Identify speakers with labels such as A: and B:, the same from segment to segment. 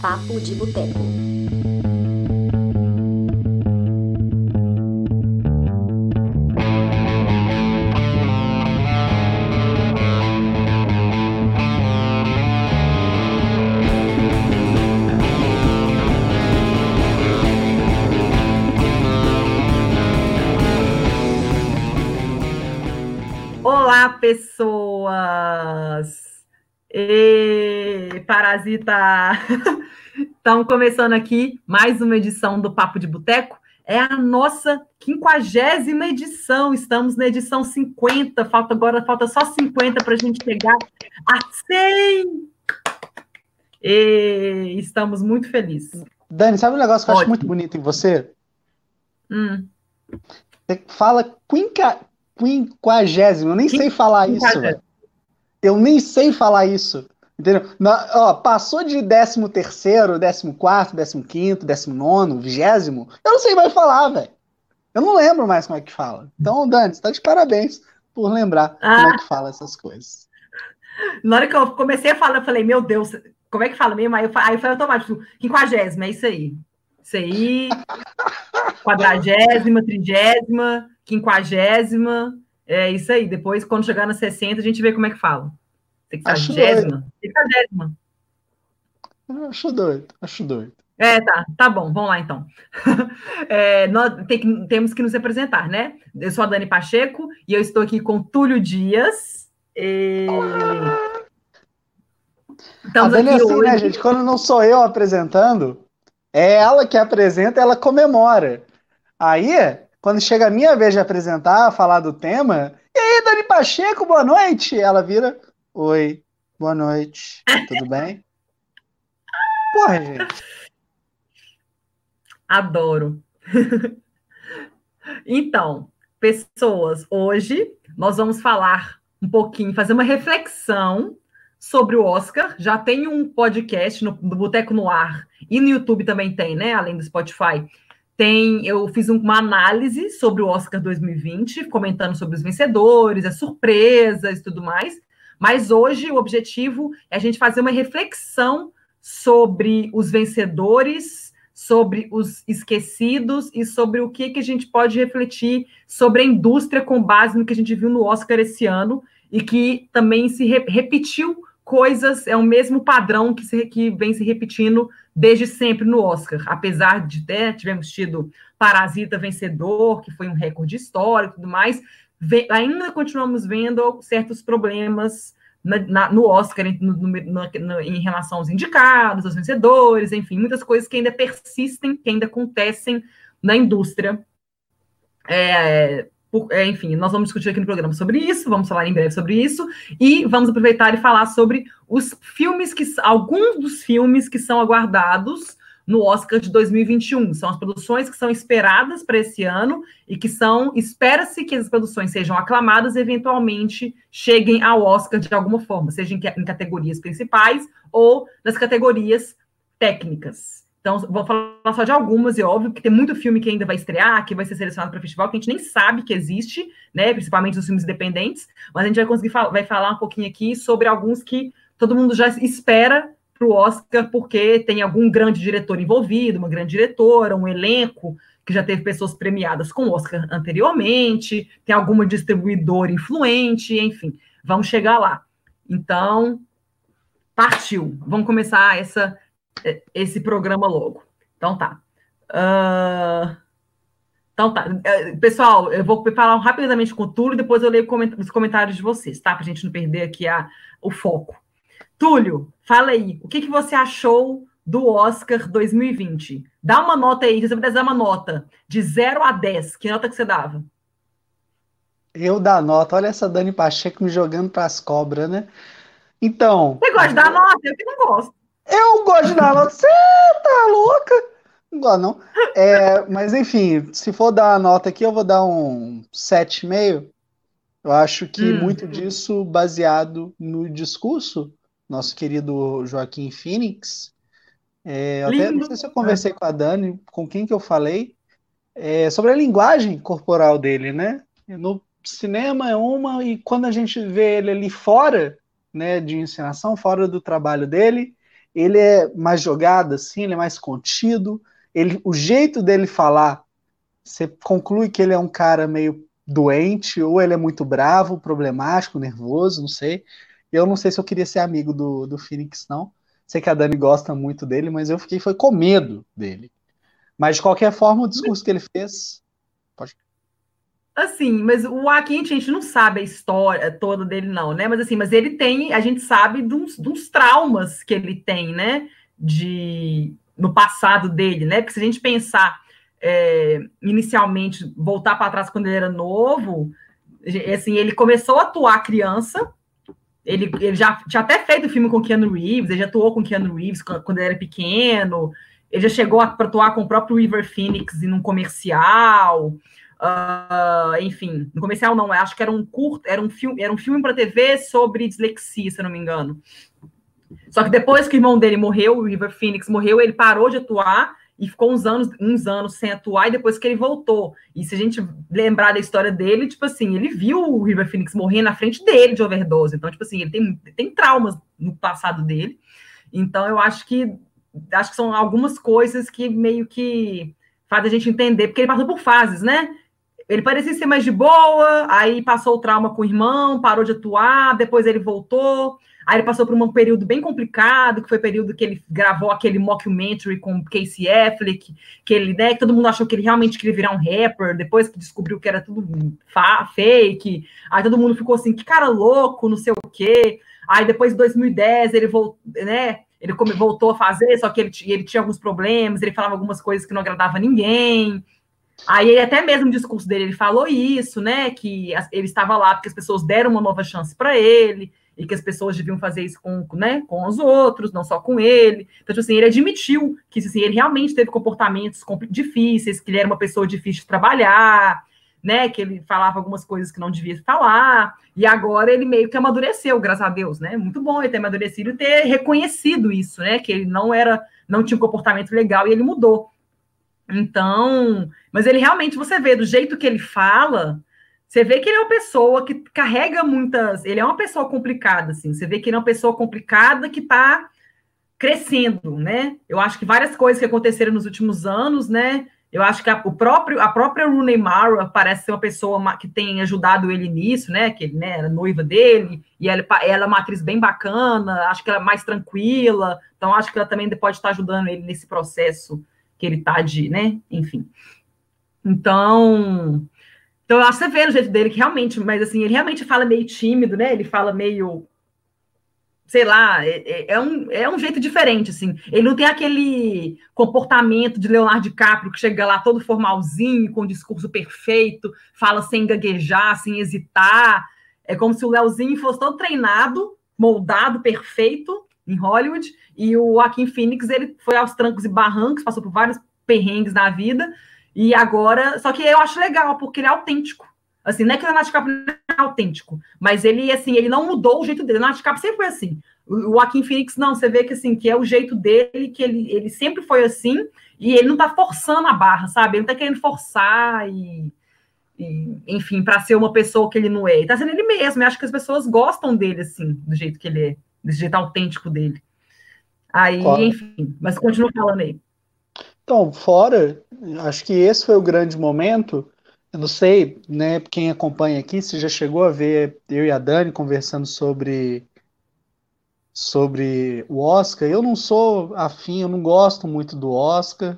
A: Papo de Boteco.
B: Olá, pessoas! E parasita! Estamos começando aqui mais uma edição do Papo de Boteco. É a nossa quinquagésima edição. Estamos na edição 50. Falta agora, falta só 50 para a gente chegar a 100. E estamos muito felizes.
C: Dani, sabe um negócio que eu acho muito bonito em você?
B: Hum,
C: Você fala quinca, quinquagésimo, eu nem sei falar isso, velho. Eu nem sei falar isso. Entendeu? Na- ó, passou de 13 terceiro, 14, 15, 19, 20, eu não sei mais falar, velho. Eu não lembro mais como é que fala. Então, Dani, você tá de parabéns por lembrar
B: Ah.
C: como é que fala essas coisas.
B: Na hora que eu comecei a falar, eu falei, meu Deus, como é que fala mesmo? Aí, eu, fa- aí foi automático, quinquagésima, é isso aí. Isso aí, quadragésima, trigésima, quinquagésima, é isso aí. Depois, quando chegar na 60, a gente vê como é que fala. Sexagésima? Sexagésima.
C: Acho doido, acho doido.
B: É, tá, tá bom, vamos lá então. É, nós tem que- temos que nos apresentar, né? Eu sou a Dani Pacheco e eu estou aqui com Túlio Dias. E...
C: A
B: Estamos
C: Dani é
B: aqui
C: assim,
B: hoje.
C: né, gente? Quando não sou eu apresentando, é ela que apresenta, ela comemora. Aí, quando chega a minha vez de apresentar, falar do tema, e aí, Dani Pacheco, boa noite? Ela vira, oi, boa noite, tudo bem? Porra, gente.
B: Adoro. então, pessoas, hoje nós vamos falar um pouquinho, fazer uma reflexão sobre o Oscar. Já tem um podcast no, Boteco no Ar e no YouTube também tem, né? Além do Spotify. Tem, eu fiz um- uma análise sobre o Oscar 2020, comentando sobre os vencedores, as surpresas e tudo mais. Mas hoje o objetivo é a gente fazer uma reflexão sobre os vencedores, sobre os esquecidos e sobre o que, que a gente pode refletir sobre a indústria com base no que a gente viu no Oscar esse ano e que também se re- repetiu coisas, é o mesmo padrão que, se, que vem se repetindo desde sempre no Oscar, apesar de né, tivemos tido Parasita vencedor, que foi um recorde histórico e tudo mais, ainda continuamos vendo certos problemas na- na- no Oscar em, no- no- em relação aos indicados, aos vencedores, enfim, muitas coisas que ainda persistem, que ainda acontecem na indústria. É, por- é, enfim, nós vamos discutir aqui no programa sobre isso, vamos falar em breve sobre isso, e vamos aproveitar e falar sobre os filmes que alguns dos filmes que são aguardados no Oscar de 2021. São as produções que são esperadas para esse ano e que são espera-se que as produções sejam aclamadas e eventualmente cheguem ao Oscar de alguma forma, seja em, em categorias principais ou nas categorias técnicas. Então, vou falar só de algumas, e óbvio que tem muito filme que ainda vai estrear, que vai ser selecionado para festival, que a gente nem sabe que existe, né? Principalmente os filmes independentes, mas a gente vai conseguir vai falar um pouquinho aqui sobre alguns que todo mundo já espera para o Oscar, porque tem algum grande diretor envolvido, uma grande diretora, um elenco que já teve pessoas premiadas com Oscar anteriormente, tem alguma distribuidora influente, enfim, vamos chegar lá. Então, partiu. Vamos começar essa, esse programa logo. Então tá. Ah, então tá. Eh, Pessoal, eu vou falar rapidamente com o Túlio depois eu leio os comentários de vocês, tá? Para a gente não perder aqui a, o foco. Túlio, fala aí, o que, que você achou do Oscar 2020? Dá uma nota aí, se você pudesse dar uma nota de 0 a 10, que nota que você dava?
C: Eu dar nota, olha essa Dani Pacheco me jogando pras cobras, né? Então,
B: Você gosta de dar nota? Eu que não gosto.
C: Eu gosto de dar nota. Você tá louca? Não gosto, não. É, mas, enfim, se for dar uma nota aqui, eu vou dar um 7,5. Eu acho que
B: Hum.
C: muito disso baseado no discurso, nosso querido Joaquim Phoenix. É, eu até não sei se eu conversei com a Dani, com quem que eu falei, é, sobre a linguagem corporal dele, né? No cinema é uma, e quando a gente vê ele ali fora, né, de encenação, fora do trabalho dele, ele é mais jogado, assim, ele é mais contido. Ele, o jeito dele falar, você conclui que ele é um cara meio doente, ou ele é muito bravo, problemático, nervoso, não sei. Eu não sei se eu queria ser amigo do, do Phoenix, não. Sei que a Dani gosta muito dele, mas eu fiquei foi com medo dele. Mas de qualquer forma, o discurso que ele fez. Pode.
B: Assim, mas o Akin, a gente não sabe a história toda dele, não, né? Mas assim, mas ele tem, a gente sabe de uns traumas que ele tem, né? De no passado dele, né? Porque se a gente pensar é, inicialmente, voltar para trás quando ele era novo, assim, ele começou a atuar criança, ele, ele já tinha até feito filme com Keanu Reeves, ele já atuou com Keanu Reeves quando ele era pequeno, ele já chegou a atuar com o próprio River Phoenix em um comercial, uh, enfim, no comercial não, acho que era um curto, era um filme, era um filme para TV sobre dislexia, se eu não me engano. Só que depois que o irmão dele morreu, o River Phoenix morreu, ele parou de atuar e ficou uns anos, uns anos sem atuar, e depois que ele voltou. E se a gente lembrar da história dele, tipo assim, ele viu o River Phoenix morrer na frente dele de overdose. Então, tipo assim, ele tem, tem traumas no passado dele. Então, eu acho que acho que são algumas coisas que meio que fazem a gente entender, porque ele passou por fases, né? Ele parecia ser mais de boa, aí passou o trauma com o irmão, parou de atuar, depois ele voltou. Aí ele passou por um período bem complicado, que foi o período que ele gravou aquele mockumentary com Casey Affleck, que ele, né, que todo mundo achou que ele realmente queria virar um rapper, depois que descobriu que era tudo fake. Aí todo mundo ficou assim, que cara louco, não sei o quê. Aí depois em 2010 ele voltou, né, ele voltou a fazer, só que ele, ele tinha alguns problemas, ele falava algumas coisas que não agradava ninguém. Aí até mesmo no discurso dele ele falou isso, né, que ele estava lá porque as pessoas deram uma nova chance para ele e que as pessoas deviam fazer isso com, né, com os outros, não só com ele. Então, tipo assim, ele admitiu que assim, ele realmente teve comportamentos difíceis, que ele era uma pessoa difícil de trabalhar, né, que ele falava algumas coisas que não devia falar, e agora ele meio que amadureceu, graças a Deus, né? Muito bom ele ter amadurecido e ter reconhecido isso, né, que ele não era, não tinha um comportamento legal e ele mudou. Então, mas ele realmente, você vê do jeito que ele fala, você vê que ele é uma pessoa que carrega muitas. Ele é uma pessoa complicada, assim. Você vê que ele é uma pessoa complicada que está crescendo, né? Eu acho que várias coisas que aconteceram nos últimos anos, né? Eu acho que a, o próprio, a própria Rooney Mara parece ser uma pessoa que tem ajudado ele nisso, né? Que ele né, era noiva dele, e ela, ela é uma atriz bem bacana, acho que ela é mais tranquila, então acho que ela também pode estar ajudando ele nesse processo que ele está de, né? Enfim. Então, então, eu acho que você vê no jeito dele que realmente, mas assim, ele realmente fala meio tímido, né? Ele fala meio. Sei lá, é, é, é um, é um jeito diferente, assim. Ele não tem aquele comportamento de Leonardo DiCaprio que chega lá todo formalzinho, com o discurso perfeito, fala sem gaguejar, sem hesitar. É como se o Leozinho fosse todo treinado, moldado, perfeito em Hollywood, e o Joaquim Phoenix, ele foi aos trancos e barrancos, passou por vários perrengues na vida, e agora, só que eu acho legal, porque ele é autêntico. Assim, não é que o Leonardo DiCaprio não é autêntico, mas ele, assim, ele não mudou o jeito dele. O Leonardo DiCaprio sempre foi assim. O Joaquim Phoenix, não, você vê que, assim, que é o jeito dele, que ele, ele sempre foi assim, e ele não tá forçando a barra, sabe? Ele não tá querendo forçar e, e enfim, para ser uma pessoa que ele não é. Ele tá sendo ele mesmo. Eu acho que as pessoas gostam dele, assim, do jeito que ele é, desse jeito autêntico dele. Aí, enfim, mas continua falando aí.
C: Então, fora, acho que esse foi o grande momento. Eu não sei, né, quem acompanha aqui, se já chegou a ver eu e a Dani conversando sobre sobre o Oscar. Eu não sou afim, eu não gosto muito do Oscar,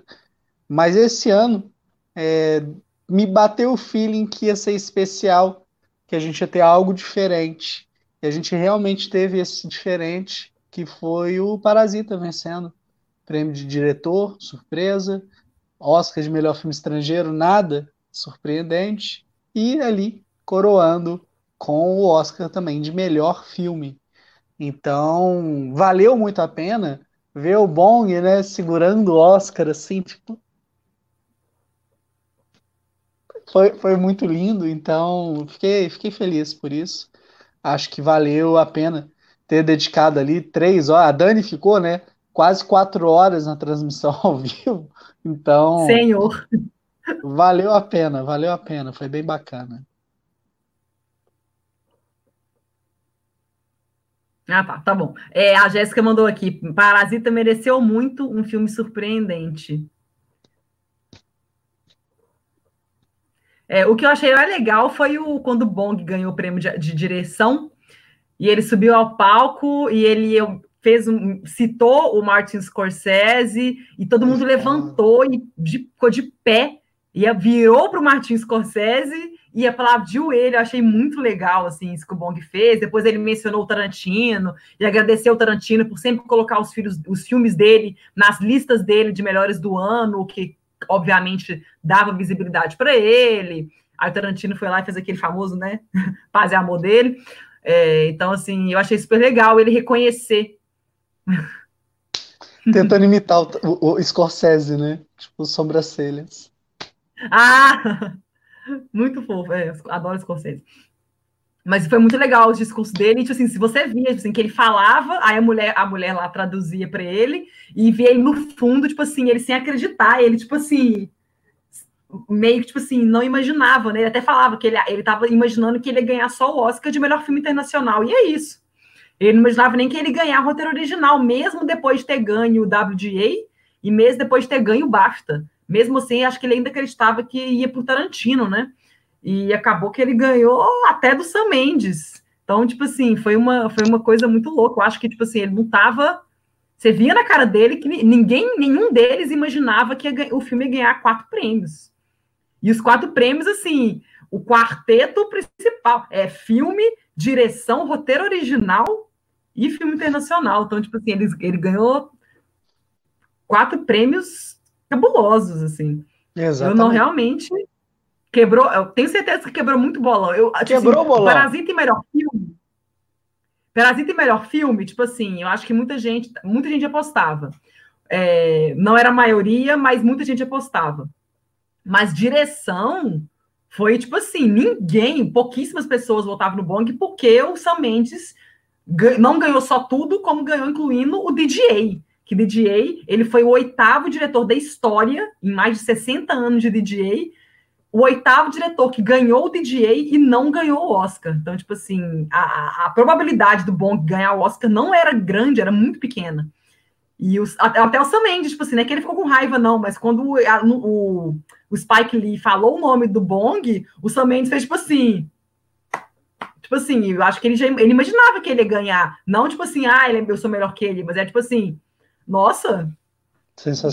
C: mas esse ano é, me bateu o feeling que ia ser especial, que a gente ia ter algo diferente. E a gente realmente teve esse diferente, que foi o Parasita vencendo prêmio de diretor, surpresa, Oscar de melhor filme estrangeiro, nada surpreendente, e ali coroando com o Oscar também de melhor filme. Então, valeu muito a pena ver o Bong, né, segurando o Oscar assim, tipo, foi, foi muito lindo, então fiquei, fiquei feliz por isso. Acho que valeu a pena ter dedicado ali três horas. A Dani ficou, né? Quase quatro horas na transmissão ao vivo. Então.
B: Senhor.
C: Valeu a pena, valeu a pena, foi bem bacana.
B: Ah, tá, tá bom. É, a Jéssica mandou aqui: Parasita mereceu muito um filme surpreendente. É, o que eu achei mais legal foi o quando o Bong ganhou o prêmio de, de direção e ele subiu ao palco e ele fez um, citou o Martin Scorsese e todo mundo levantou e de, ficou de pé e virou para o Martin Scorsese e a palavra de joelho, eu achei muito legal assim isso que o Bong fez. Depois ele mencionou o Tarantino e agradeceu o Tarantino por sempre colocar os, filhos, os filmes dele nas listas dele de melhores do ano, que obviamente dava visibilidade para ele. Aí o Tarantino foi lá e fez aquele famoso, né? Paz e amor dele. É, então, assim, eu achei super legal ele reconhecer.
C: Tentando imitar o, o, o Scorsese, né? Tipo, sobrancelhas.
B: Ah! Muito fofo, é, adoro Scorsese. Mas foi muito legal os discursos dele. Tipo assim, se você via tipo assim, que ele falava, aí a mulher, a mulher lá traduzia para ele e via ele no fundo, tipo assim, ele sem acreditar, ele tipo assim, meio que tipo assim, não imaginava, né? Ele até falava que ele ele estava imaginando que ele ia ganhar só o Oscar de melhor filme internacional. E é isso. Ele não imaginava nem que ele ganhar roteiro original, mesmo depois de ter ganho o WGA e mesmo depois de ter ganho o BAFTA. Mesmo assim, acho que ele ainda acreditava que ia para o Tarantino, né? E acabou que ele ganhou até do Sam Mendes. Então, tipo assim, foi uma, foi uma coisa muito louca. Eu acho que, tipo assim, ele não tava. Você via na cara dele que ninguém, nenhum deles imaginava que o filme ia ganhar quatro prêmios. E os quatro prêmios, assim, o quarteto principal é filme, direção, roteiro original e filme internacional. Então, tipo assim, ele, ele ganhou quatro prêmios cabulosos, assim. Exatamente. Eu não realmente Quebrou, eu tenho certeza que quebrou muito bolão. Eu, tipo
C: Quebrou assim, bolão.
B: Parasita e melhor filme. Parasita e melhor filme, tipo assim, eu acho que muita gente, muita gente apostava. É, não era a maioria, mas muita gente apostava. Mas direção foi tipo assim, ninguém, pouquíssimas pessoas votavam no Bong porque o Sam Mendes não ganhou só tudo, como ganhou incluindo o DJ. Que DJ, ele foi o oitavo diretor da história, em mais de 60 anos de DJ, o oitavo diretor que ganhou o DJ e não ganhou o Oscar. Então, tipo assim, a, a probabilidade do Bong ganhar o Oscar não era grande, era muito pequena. E os, até o Sam Mendes, tipo assim, não é que ele ficou com raiva, não, mas quando a, o, o Spike Lee falou o nome do Bong, o Sam Mendes fez tipo assim. Tipo assim, eu acho que ele já ele imaginava que ele ia ganhar. Não tipo assim, ah, é, eu sou melhor que ele, mas é tipo assim, nossa.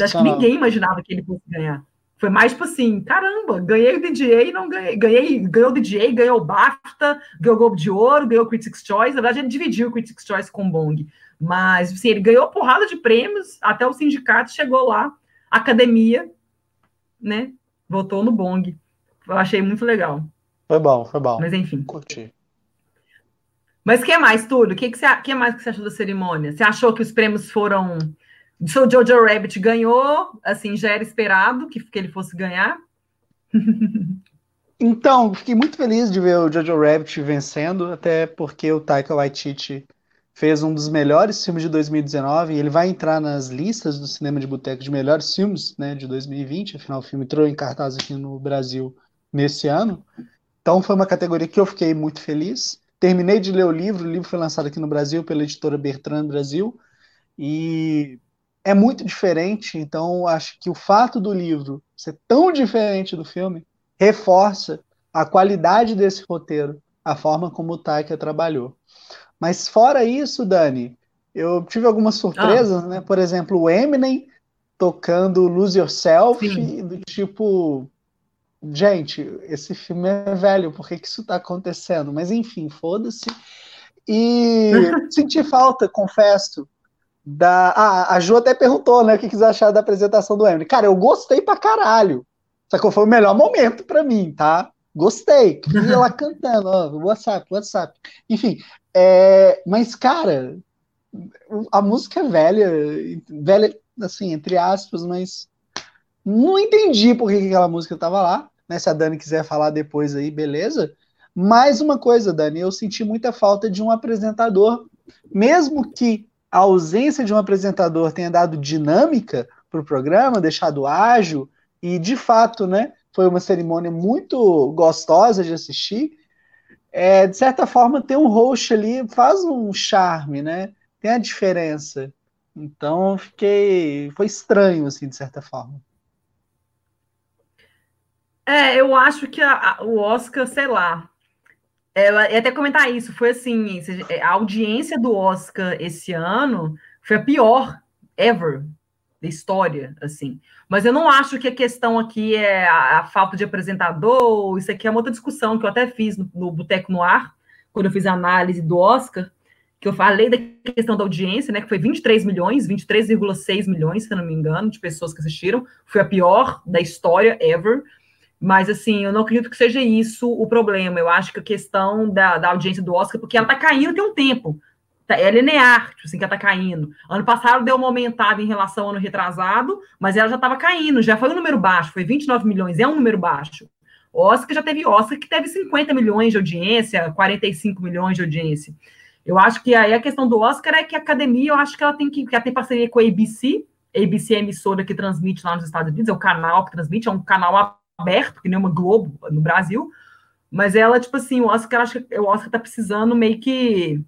B: Acho que ninguém imaginava que ele fosse ganhar. Foi mais tipo assim, caramba, ganhei o DJ e não ganhei. Ganhei, ganhou o DJ, ganhou o BAFTA, ganhou o Globo de Ouro, ganhou o Critics' Choice. Na verdade, ele dividiu o Critics' Choice com o Bong. Mas, assim, ele ganhou porrada de prêmios, até o sindicato chegou lá, academia, né? Votou no Bong. Eu achei muito legal.
C: Foi bom, foi bom.
B: Mas enfim.
C: Curti.
B: Mas o que mais, Túlio? O que, que, você, que mais que você achou da cerimônia? Você achou que os prêmios foram o Jojo Rabbit ganhou, assim, já era esperado que, que ele fosse ganhar.
C: Então, fiquei muito feliz de ver o Jojo Rabbit vencendo, até porque o Taika Waititi fez um dos melhores filmes de 2019 e ele vai entrar nas listas do cinema de boteco de melhores filmes né, de 2020, afinal o filme entrou em cartaz aqui no Brasil nesse ano. Então foi uma categoria que eu fiquei muito feliz. Terminei de ler o livro, o livro foi lançado aqui no Brasil pela editora Bertrand Brasil e é muito diferente, então acho que o fato do livro ser tão diferente do filme reforça a qualidade desse roteiro, a forma como o Taika trabalhou. Mas fora isso, Dani, eu tive algumas surpresas, ah. né? Por exemplo, o Eminem tocando Lose Yourself, Sim. do tipo, gente, esse filme é velho, por que, que isso está acontecendo? Mas enfim, foda-se. E senti falta, confesso, da. Ah, a Ju até perguntou, né, o que, que vocês acharam da apresentação do Eminem. Cara, eu gostei pra caralho. Só que foi o melhor momento para mim, tá? Gostei. Vi ela cantando, ó, WhatsApp, WhatsApp. Enfim, é, mas, cara, a música é velha, velha, assim, entre aspas, mas não entendi por que aquela música tava lá. Né? Se a Dani quiser falar depois aí, beleza. Mais uma coisa, Dani, eu senti muita falta de um apresentador, mesmo que a ausência de um apresentador tenha dado dinâmica para o programa, deixado ágil, e de fato, né, foi uma cerimônia muito gostosa de assistir. é, de certa forma, ter um host ali faz um charme, né? Tem a diferença. Então, fiquei. Foi estranho, assim, de certa forma.
B: É, eu acho que a, a, o Oscar, sei lá. Ela, ia até comentar isso, foi assim: a audiência do Oscar esse ano foi a pior ever da história, assim. Mas eu não acho que a questão aqui é a, a, falta de apresentador, isso aqui é uma outra discussão que eu até fiz no, no Boteco no Ar, quando eu fiz a análise do Oscar, que eu falei da questão da audiência, né, que foi 23 milhões, 23,6 milhões, se eu não me engano, de pessoas que assistiram, foi a pior da história ever, mas, assim, eu não acredito que seja isso o problema, eu acho que a questão da, da audiência do Oscar, porque ela tá caindo tem um tempo, Tá, é linear, tipo assim, que ela tá caindo. Ano passado deu uma aumentada em relação ao ano retrasado, mas ela já estava caindo, já foi um número baixo, foi 29 milhões, é um número baixo. Oscar já teve Oscar que teve 50 milhões de audiência, 45 milhões de audiência. Eu acho que aí a questão do Oscar é que a academia, eu acho que ela tem que, que ela tem parceria com a ABC, a ABC é a emissora que transmite lá nos Estados Unidos, é o canal que transmite, é um canal aberto, que nem uma Globo no Brasil, mas ela, tipo assim, o Oscar, acho que o Oscar tá precisando meio que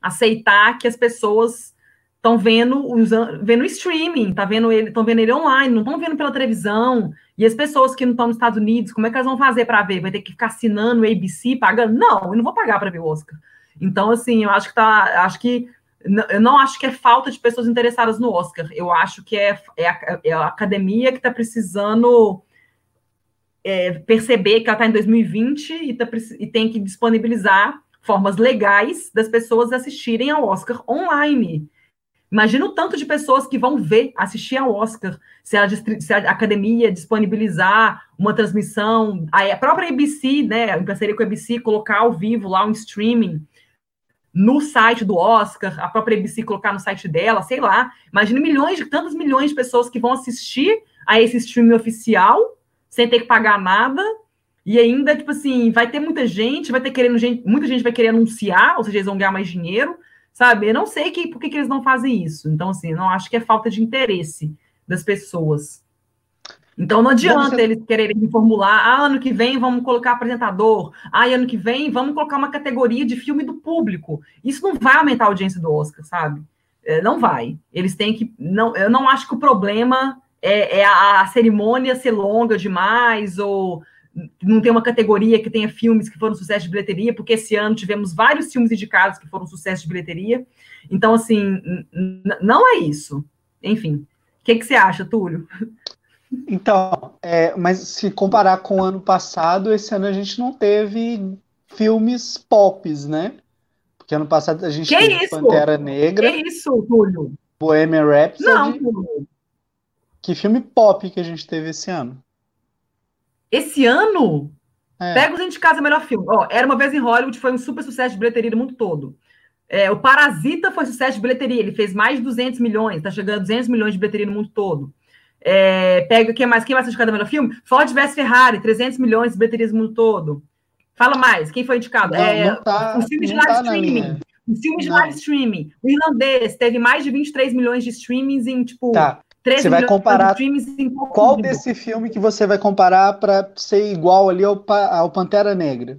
B: aceitar que as pessoas estão vendo usando, vendo streaming, tá vendo ele, estão vendo ele online, não estão vendo pela televisão. E as pessoas que não estão nos Estados Unidos, como é que elas vão fazer para ver? Vai ter que ficar assinando o ABC, pagando? Não, eu não vou pagar para ver o Oscar. Então, assim, eu acho que tá, acho que eu não acho que é falta de pessoas interessadas no Oscar. Eu acho que é, é, a, é a academia que está precisando é, perceber que ela está em 2020 e, tá, e tem que disponibilizar formas legais das pessoas assistirem ao Oscar online. Imagina o tanto de pessoas que vão ver, assistir ao Oscar, se a, se a academia disponibilizar uma transmissão, a própria ABC, né, em parceria com a ABC, colocar ao vivo lá um streaming no site do Oscar, a própria ABC colocar no site dela, sei lá. Imagina milhões tantos milhões de pessoas que vão assistir a esse streaming oficial sem ter que pagar nada e ainda, tipo assim, vai ter muita gente, vai ter querendo gente, muita gente vai querer anunciar, ou seja, eles vão ganhar mais dinheiro, sabe? Eu não sei que, por que, que eles não fazem isso. Então, assim, não acho que é falta de interesse das pessoas. Então não adianta você... eles quererem formular, ah, ano que vem vamos colocar apresentador, ah, ano que vem vamos colocar uma categoria de filme do público. Isso não vai aumentar a audiência do Oscar, sabe? É, não vai. Eles têm que. Não, eu não acho que o problema é, é a, a cerimônia ser longa demais, ou não tem uma categoria que tenha filmes que foram sucesso de bilheteria, porque esse ano tivemos vários filmes indicados que foram sucesso de bilheteria. Então, assim, não é isso. Enfim, o que, que você acha, Túlio?
C: Então, é, mas se comparar com o ano passado, esse ano a gente não teve filmes pops, né? Porque ano passado a gente
B: que
C: teve
B: isso?
C: Pantera Negra.
B: Que isso, Túlio?
C: Bohemian Rhapsody.
B: Não, Túlio.
C: Que filme pop que a gente teve esse ano?
B: Esse ano, é. pega os indicados a melhor filme. Ó, Era Uma Vez em Hollywood foi um super sucesso de bilheteria do mundo todo. É, o Parasita foi sucesso de bilheteria, ele fez mais de 200 milhões, tá chegando a 200 milhões de bilheteria no mundo todo. É, pega quem mais? Quem mais foi indicado melhor filme? Ford vs Ferrari, 300 milhões de bilheterias no mundo todo. Fala mais, quem foi indicado?
C: Não, é, não tá,
B: o filme de live
C: tá
B: streaming. O filme de live streaming. O irlandês teve mais de 23 milhões de streamings em, tipo,
C: tá. Você vai comparar qual desse filme que você vai comparar para ser igual ali ao, ao Pantera Negra?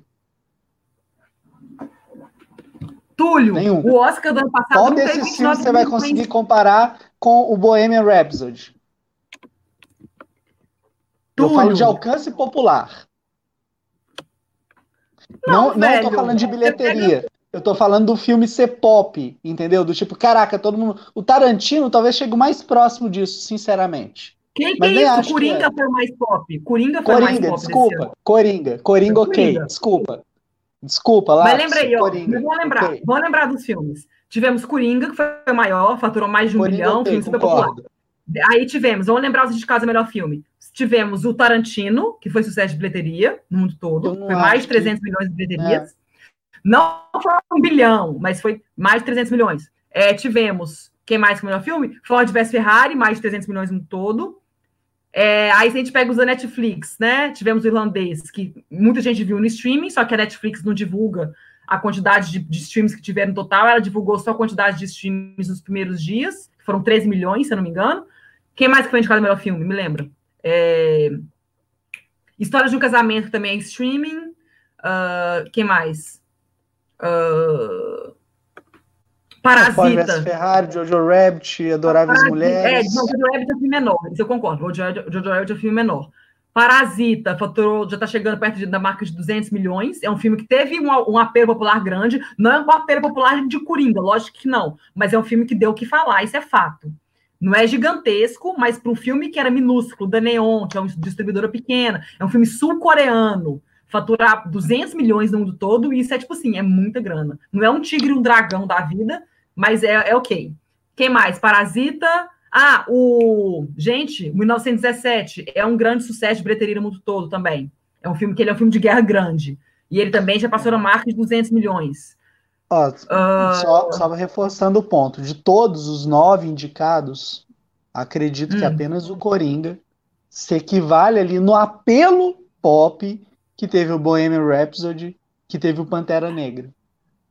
B: Túlio, Nenhum. o Oscar do ano passado
C: Qual desses filmes você vai conseguir comparar com o Bohemian Rhapsody? Túlio. Eu falo de alcance popular. Não, não, não estou falando de bilheteria. Eu tô falando do filme ser pop, entendeu? Do tipo, caraca, todo mundo. O Tarantino talvez chegue mais próximo disso, sinceramente.
B: Quem que é isso? Coringa é. foi mais pop. Coringa foi
C: Coringa,
B: mais pop.
C: Desculpa, Coringa. Coringa, ok. Coringa. Desculpa. Desculpa, lá.
B: Mas lembrei, aí, ó. Vamos lembrar, okay. vamos lembrar dos filmes. Tivemos Coringa, que foi maior, faturou mais de um Coringa, bilhão, okay, filme super popular. Aí tivemos, vamos lembrar os indicados a melhor filme. Tivemos o Tarantino, que foi sucesso de bilheteria no mundo todo. Foi mais de 300 que... milhões de bilheterias. É. Não foi um bilhão, mas foi mais de 300 milhões. É, tivemos, quem mais que o melhor filme? Ford vs Ferrari, mais de 300 milhões no todo. É, aí a gente pega os da Netflix, né? Tivemos o irlandês, que muita gente viu no streaming, só que a Netflix não divulga a quantidade de, de streams que tiveram no total, ela divulgou só a quantidade de streams nos primeiros dias, foram 13 milhões, se eu não me engano. Quem mais que foi indicado o melhor filme? Me lembra? É... História de um Casamento também é streaming. Uh, quem mais? Uh... Parasita.
C: Ferrari, Jojo Rabbit, Adoráveis Parasita. Mulheres.
B: É, não, Jojo Rabbit é filme menor, isso eu concordo. Jojo, Jojo Rabbit é filme menor. Parasita faturou, já está chegando perto de, da marca de 200 milhões. É um filme que teve um, um, apelo popular grande. Não é um apelo popular de Coringa, lógico que não. Mas é um filme que deu o que falar, isso é fato. Não é gigantesco, mas para um filme que era minúsculo, da Neon, que é uma distribuidora pequena, é um filme sul-coreano, faturar 200 milhões no mundo todo, isso é tipo assim, é muita grana. Não é um tigre e um dragão da vida, mas é, é ok. Quem mais? Parasita, ah, o. Gente, 1917 é um grande sucesso de bilheteria no mundo todo também. É um filme que ele é um filme de guerra grande. E ele também já passou na marca de 200 milhões.
C: Ó, uh... só, só reforçando o ponto: de todos os nove indicados, acredito hum. que apenas o Coringa se equivale ali no apelo pop que teve o Bohemian Rhapsody, que teve o Pantera Negra.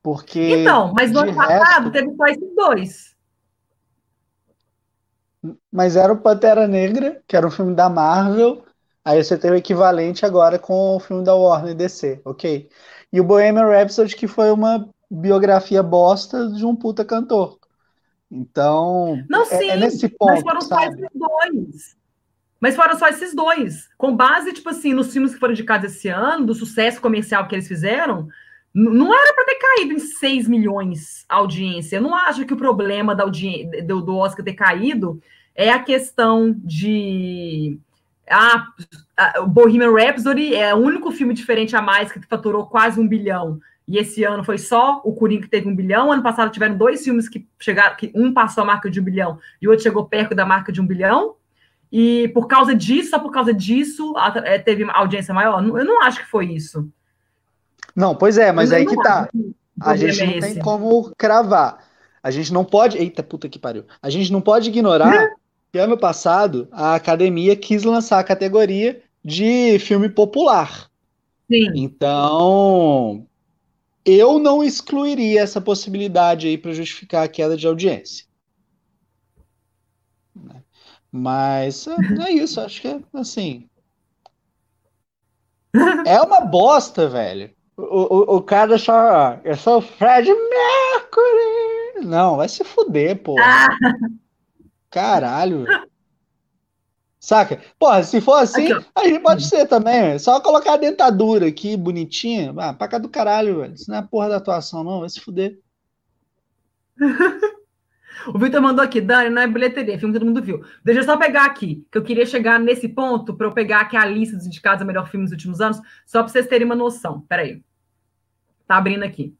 C: Porque.
B: Então, mas no ano passado teve só esses dois.
C: Mas era o Pantera Negra, que era um filme da Marvel. Aí você tem o equivalente agora com o filme da Warner DC, ok? E o Bohemian Rhapsody, que foi uma biografia bosta de um puta cantor. Então,
B: não, sim, é, é nesse ponto. Mas foram sabe? só esses dois. Mas foram só esses dois. Com base, tipo assim, nos filmes que foram indicados esse ano, do sucesso comercial que eles fizeram, não era para ter caído em 6 milhões a audiência. Eu não acho que o problema da audiência, do, do Oscar ter caído é a questão de. Ah, o Bohemian Rhapsody é o único filme diferente a mais que faturou quase um bilhão. E esse ano foi só o Coringa que teve um bilhão. Ano passado tiveram dois filmes que chegaram, que um passou a marca de um bilhão e o outro chegou perto da marca de um bilhão. E por causa disso, só por causa disso, é, teve audiência maior. Eu não acho que foi isso.
C: Não, pois é, mas aí que tá. A gente não tem como cravar. A gente não pode. Eita, puta que pariu. A gente não pode ignorar que ano passado a academia quis lançar a categoria de filme popular.
B: Sim.
C: Então, eu não excluiria essa possibilidade aí para justificar a queda de audiência. Mas é, é isso, acho que é assim. É uma bosta, velho. O, o, o cara só. Eu sou o Fred Mercury. Não, vai se fuder, pô. Ah. Caralho. Saca? Porra, se for assim, aqui, a gente pode ser também. Só colocar a dentadura aqui, bonitinha. Ah, pra cá do caralho, velho. Isso não é porra da atuação, não. Vai se fuder.
B: o Vitor mandou aqui, Dani, não é bilheteria, é filme que todo mundo viu. Deixa eu só pegar aqui, que eu queria chegar nesse ponto para eu pegar aqui a lista dos indicados a melhor filme dos últimos anos, só para vocês terem uma noção. Peraí. Tá abrindo aqui.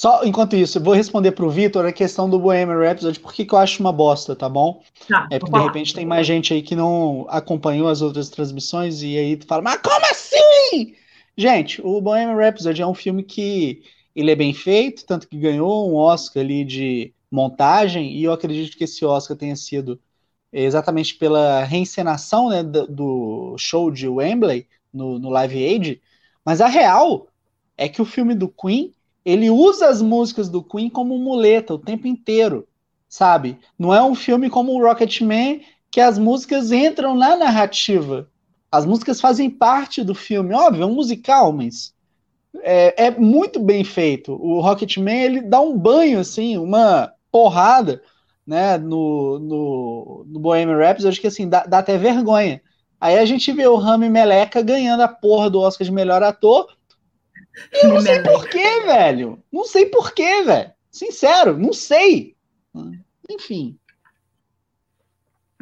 C: Só enquanto isso, eu vou responder para o Vitor a questão do Bohemian Rhapsody, por que, que eu acho uma bosta, tá bom? Tá, é porque de repente tem mais gente aí que não acompanhou as outras transmissões e aí tu fala, mas como assim? Gente, o Bohemian Rhapsody é um filme que ele é bem feito, tanto que ganhou um Oscar ali de montagem, e eu acredito que esse Oscar tenha sido exatamente pela reencenação né, do, show de Wembley no, no Live Aid, mas a real é que o filme do Queen, ele usa as músicas do Queen como muleta o tempo inteiro, sabe? Não é um filme como o Rocketman que as músicas entram na narrativa. As músicas fazem parte do filme, óbvio, é um musical, mas é, é muito bem feito. O Rocketman, ele dá um banho, assim, uma porrada, né, no, no, no Bohemian Rhapsody, acho que assim, dá, dá até vergonha. Aí a gente vê o Rami Meleca ganhando a porra do Oscar de melhor ator. E eu não sei porquê, velho. Não sei porquê, velho. Sincero, não sei. Enfim.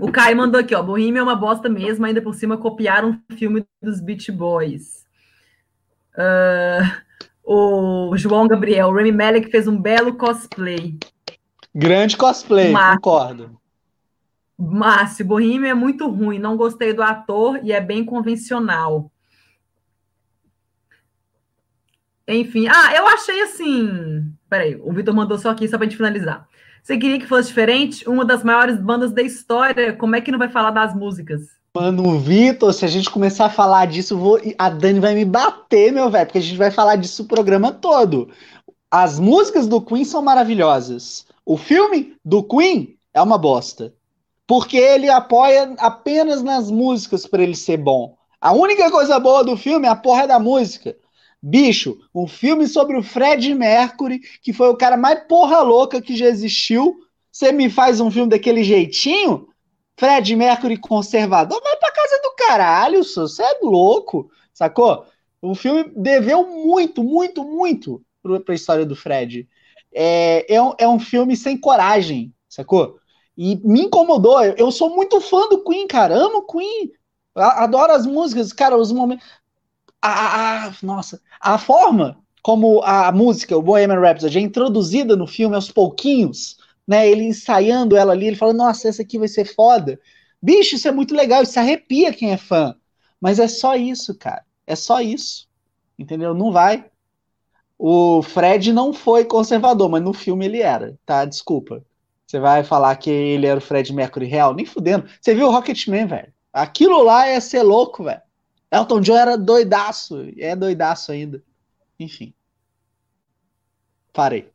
B: O Caio mandou aqui, ó. Bohemian é uma bosta mesmo, ainda por cima copiaram um filme dos Beach Boys. Uh, o João Gabriel, o Remy Malek fez um belo cosplay.
C: Grande cosplay, concordo.
B: Márcio, Bohemian é muito ruim, não gostei do ator e é bem convencional. Enfim, ah, eu achei assim. Peraí, o Vitor mandou só aqui, só para gente finalizar. Você queria que fosse diferente? Uma das maiores bandas da história, como é que não vai falar das músicas?
C: Mano, Vitor, se a gente começar a falar disso, vou... a Dani vai me bater, meu velho, porque a gente vai falar disso o programa todo. As músicas do Queen são maravilhosas. O filme do Queen é uma bosta porque ele apoia apenas nas músicas para ele ser bom. A única coisa boa do filme é a porra da música. Bicho, um filme sobre o Fred Mercury, que foi o cara mais porra louca que já existiu. Você me faz um filme daquele jeitinho? Fred Mercury conservador? Vai pra casa do caralho, você é louco, sacou? O filme deveu muito, muito, muito pra história do Fred. É, é, um, é um filme sem coragem, sacou? E me incomodou. Eu sou muito fã do Queen, cara. Amo Queen. Adoro as músicas, cara, os momentos. A, a, nossa, a forma como a música, o Bohemian Rhapsody, é introduzida no filme aos pouquinhos, né? Ele ensaiando ela ali, ele fala, nossa, essa aqui vai ser foda. Bicho, isso é muito legal, isso arrepia quem é fã. Mas é só isso, cara. É só isso. Entendeu? Não vai. O Fred não foi conservador, mas no filme ele era, tá? Desculpa. Você vai falar que ele era o Fred Mercury real? Nem fudendo. Você viu o Rocketman, velho? Aquilo lá é ser louco, velho. Elton John era doidaço. É doidaço ainda. Enfim. Parei.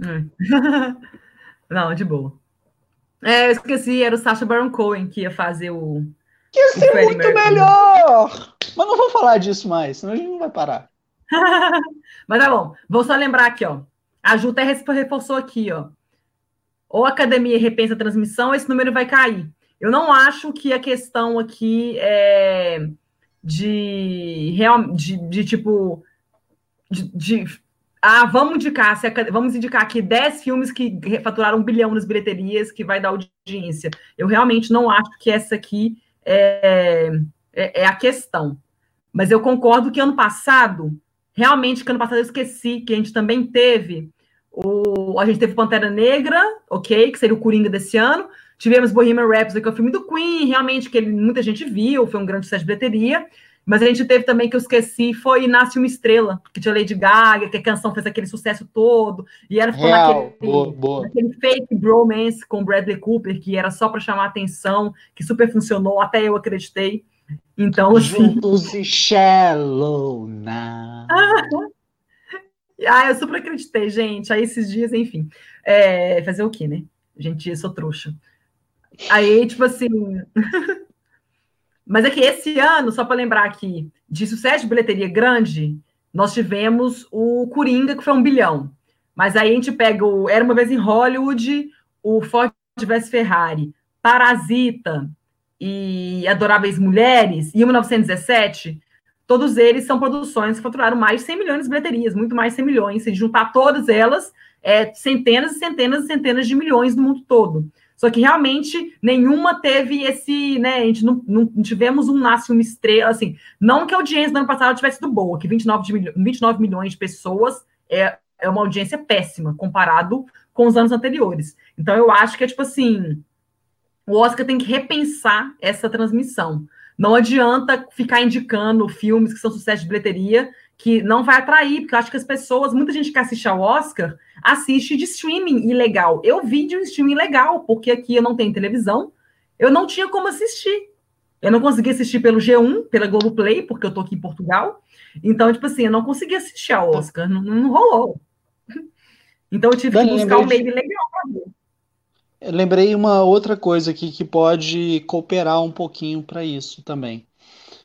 B: É. não, de boa. É, eu esqueci, era o Sacha Baron Cohen que ia fazer o.
C: Que ia ser muito Mercury. melhor! Mas não vou falar disso mais, senão a gente não vai parar.
B: Mas tá bom. Vou só lembrar aqui, ó. A Ju até reforçou aqui, ó ou a academia repensa a transmissão, esse número vai cair. Eu não acho que a questão aqui é de, real, de, de tipo. De, de, ah, vamos indicar, vamos indicar aqui 10 filmes que faturaram um bilhão nas bilheterias, que vai dar audiência. Eu realmente não acho que essa aqui é, é, é a questão. Mas eu concordo que ano passado, realmente, que ano passado eu esqueci que a gente também teve o, a gente teve Pantera Negra, ok, que seria o Coringa desse ano. Tivemos Bohemian Rhapsody, que é o filme do Queen, realmente, que ele, muita gente viu, foi um grande sucesso de bilheteria. Mas a gente teve também, que eu esqueci, foi Nasce Uma Estrela, que tinha Lady Gaga, que a canção fez aquele sucesso todo. E era ficou naquele, boa, boa. naquele fake bromance com Bradley Cooper, que era só para chamar atenção, que super funcionou, até eu acreditei. Então,
C: assim... Juntos e Shallow Now.
B: Ah, eu super acreditei, gente. Aí esses dias, enfim. É, fazer o quê, né? Gente, eu sou trouxa. Aí, tipo assim. Mas é que esse ano, só para lembrar aqui, de sucesso de bilheteria grande, nós tivemos o Coringa, que foi um bilhão. Mas aí a gente pega o Era uma vez em Hollywood, o Ford vs Ferrari, Parasita e Adoráveis Mulheres, e 1917 Todos eles são produções que faturaram mais de 100 milhões de bilheterias, muito mais de 100 milhões. Se juntar todas elas, é centenas e centenas e centenas de milhões no mundo todo. Só que realmente nenhuma teve esse, né? A gente não, não tivemos um nasce uma estrela, assim. Não que a audiência do ano passado tivesse sido boa, que 29, de, 29 milhões de pessoas é, é uma audiência péssima comparado com os anos anteriores. Então eu acho que é tipo assim: o Oscar tem que repensar essa transmissão. Não adianta ficar indicando filmes que são sucesso de bilheteria, que não vai atrair, porque eu acho que as pessoas, muita gente que assiste ao Oscar, assiste de streaming ilegal. Eu vi de um streaming legal, porque aqui eu não tenho televisão, eu não tinha como assistir. Eu não consegui assistir pelo G1, pela Globoplay, porque eu tô aqui em Portugal. Então, tipo assim, eu não consegui assistir ao Oscar, não, não rolou. Então eu tive Dani, que buscar um meio legal para ver.
C: Eu lembrei uma outra coisa aqui que pode cooperar um pouquinho para isso também.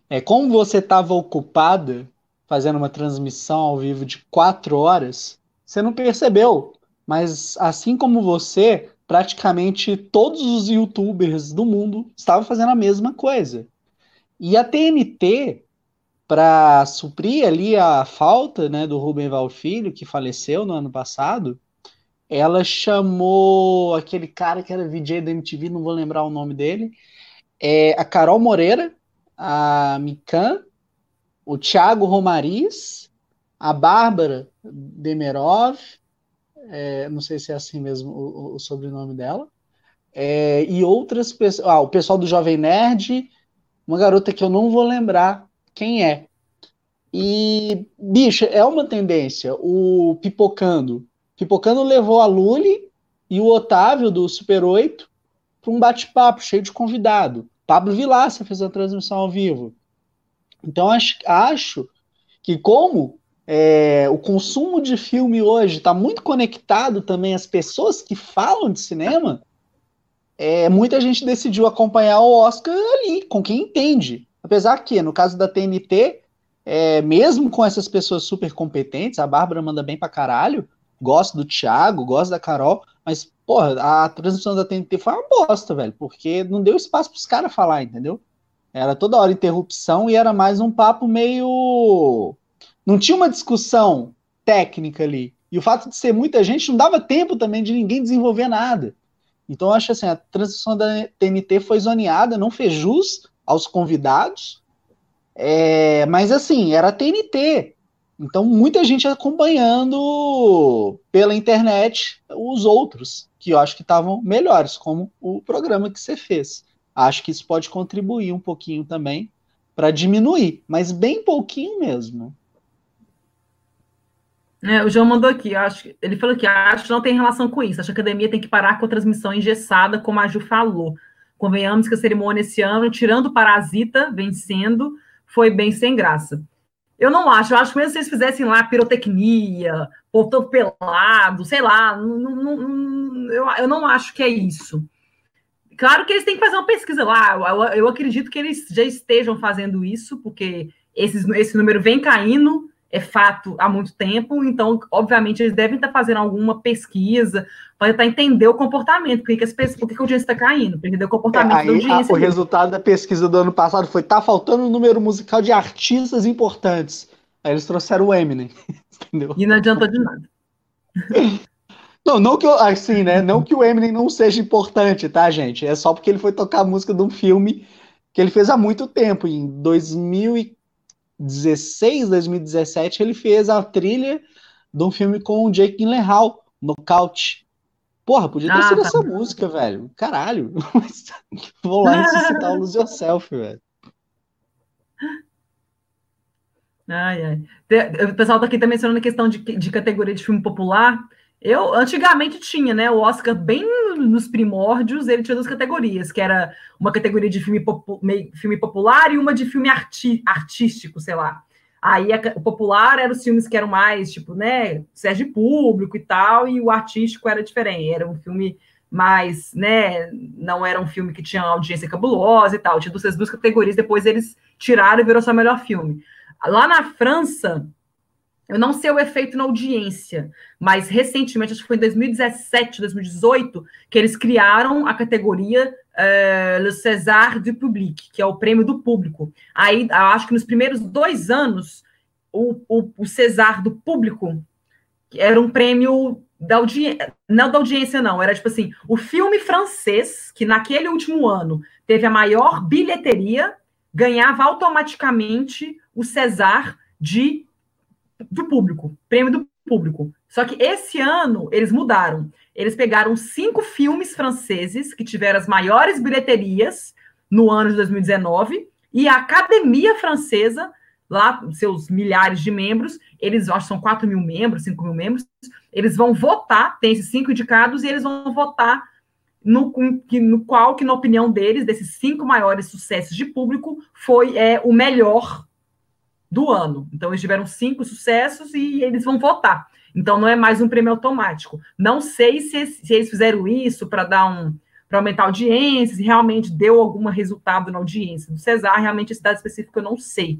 C: É como você estava ocupada fazendo uma transmissão ao vivo de quatro horas, você não percebeu. Mas assim como você, praticamente todos os YouTubers do mundo estavam fazendo a mesma coisa. E a TNT, para suprir ali a falta né, do Rubem Val Filho, que faleceu no ano passado, ela chamou aquele cara que era VJ da MTV, não vou lembrar o nome dele, é, a Carol Moreira, a Mikan, o Thiago Romariz, a Bárbara Demerov, é, não sei se é assim mesmo o, o sobrenome dela, é, e outras pessoas, ah, o pessoal do Jovem Nerd, uma garota que eu não vou lembrar quem é. E, bicha, é uma tendência, o Pipocando, Pipocando levou a Luli e o Otávio do Super 8 para um bate-papo cheio de convidado. Pablo Vilaça fez a transmissão ao vivo. Então acho, acho que como é, o consumo de filme hoje está muito conectado também às pessoas que falam de cinema, é, muita gente decidiu acompanhar o Oscar ali, com quem entende. Apesar que, no caso da TNT, é, mesmo com essas pessoas super competentes, a Bárbara manda bem pra caralho, gosto do Thiago, gosto da Carol, mas, porra, a transmissão da TNT foi uma bosta, velho, porque não deu espaço pros caras falar, entendeu? Era toda hora interrupção e era mais um papo meio. Não tinha uma discussão técnica ali. E o fato de ser muita gente não dava tempo também de ninguém desenvolver nada. Então eu acho assim, a transição da TNT foi zoneada, não fez jus aos convidados, é, mas assim, era TNT. Então, muita gente acompanhando pela internet os outros, que eu acho que estavam melhores, como o programa que você fez. Acho que isso pode contribuir um pouquinho também para diminuir, mas bem pouquinho mesmo.
B: É, o João mandou aqui, acho, ele falou que acho que não tem relação com isso. Acho que a academia tem que parar com a transmissão engessada, como a Ju falou. Convenhamos que a cerimônia esse ano, tirando o Parasita vencendo, foi bem sem graça. Eu não acho, eu acho que mesmo se eles fizessem lá pirotecnia, povo pelado, sei lá, não, não, não, eu, eu não acho que é isso. Claro que eles têm que fazer uma pesquisa lá, eu, eu acredito que eles já estejam fazendo isso, porque esses, esse número vem caindo, é fato há muito tempo, então, obviamente, eles devem estar fazendo alguma pesquisa para tentar entender o comportamento, por que, as pessoas, por que a audiência está caindo, para entender o comportamento é, aí, da audiência.
C: A, o resultado da pesquisa do ano passado foi: tá faltando um número musical de artistas importantes. Aí eles trouxeram o Eminem.
B: Entendeu? E não adiantou de nada.
C: Não, não que eu, assim, né? Não que o Eminem não seja importante, tá, gente? É só porque ele foi tocar a música de um filme que ele fez há muito tempo, em 2000 2016, 2017, ele fez a trilha de um filme com o Jake Gyllenhaal, Nocaute. Porra, podia ter ah, sido tá. essa música, velho. Caralho. Vou lá ressuscitar o Lose Yourself, velho.
B: Ai, ai. O pessoal tá aqui também mencionando a questão de, de categoria de filme popular. Eu, antigamente tinha, né? O Oscar, bem nos primórdios, ele tinha duas categorias, que era uma categoria de filme, popu filme popular e uma de filme artístico, sei lá. Aí a, o popular eram os filmes que eram mais, tipo, né, Sérgio Público e tal, e o artístico era diferente, era um filme mais, né, não era um filme que tinha audiência cabulosa e tal, tinha essas duas categorias, depois eles tiraram e virou só melhor filme. Lá na França, eu não sei o efeito na audiência, mas recentemente, acho que foi em 2017, 2018, que eles criaram a categoria uh, Le César du Public, que é o prêmio do público. Aí, acho que nos primeiros dois anos, o, o, o César do público era um prêmio da audiência, não da audiência, não, era tipo assim, o filme francês, que naquele último ano teve a maior bilheteria, ganhava automaticamente o César de do público, prêmio do público. Só que esse ano eles mudaram. Eles pegaram cinco filmes franceses que tiveram as maiores bilheterias no ano de 2019 e a Academia Francesa, lá, seus milhares de membros, eles acho que são 4 mil membros, 5 mil membros, eles vão votar, tem esses cinco indicados, e eles vão votar no, no qual, que na opinião deles, desses cinco maiores sucessos de público, foi é, o melhor do ano. Então, eles tiveram cinco sucessos e eles vão votar. Então, não é mais um prêmio automático. Não sei se, se eles fizeram isso para dar um para aumentar a audiência, se realmente deu algum resultado na audiência. Do Cesar, realmente, esse dado específico eu não sei.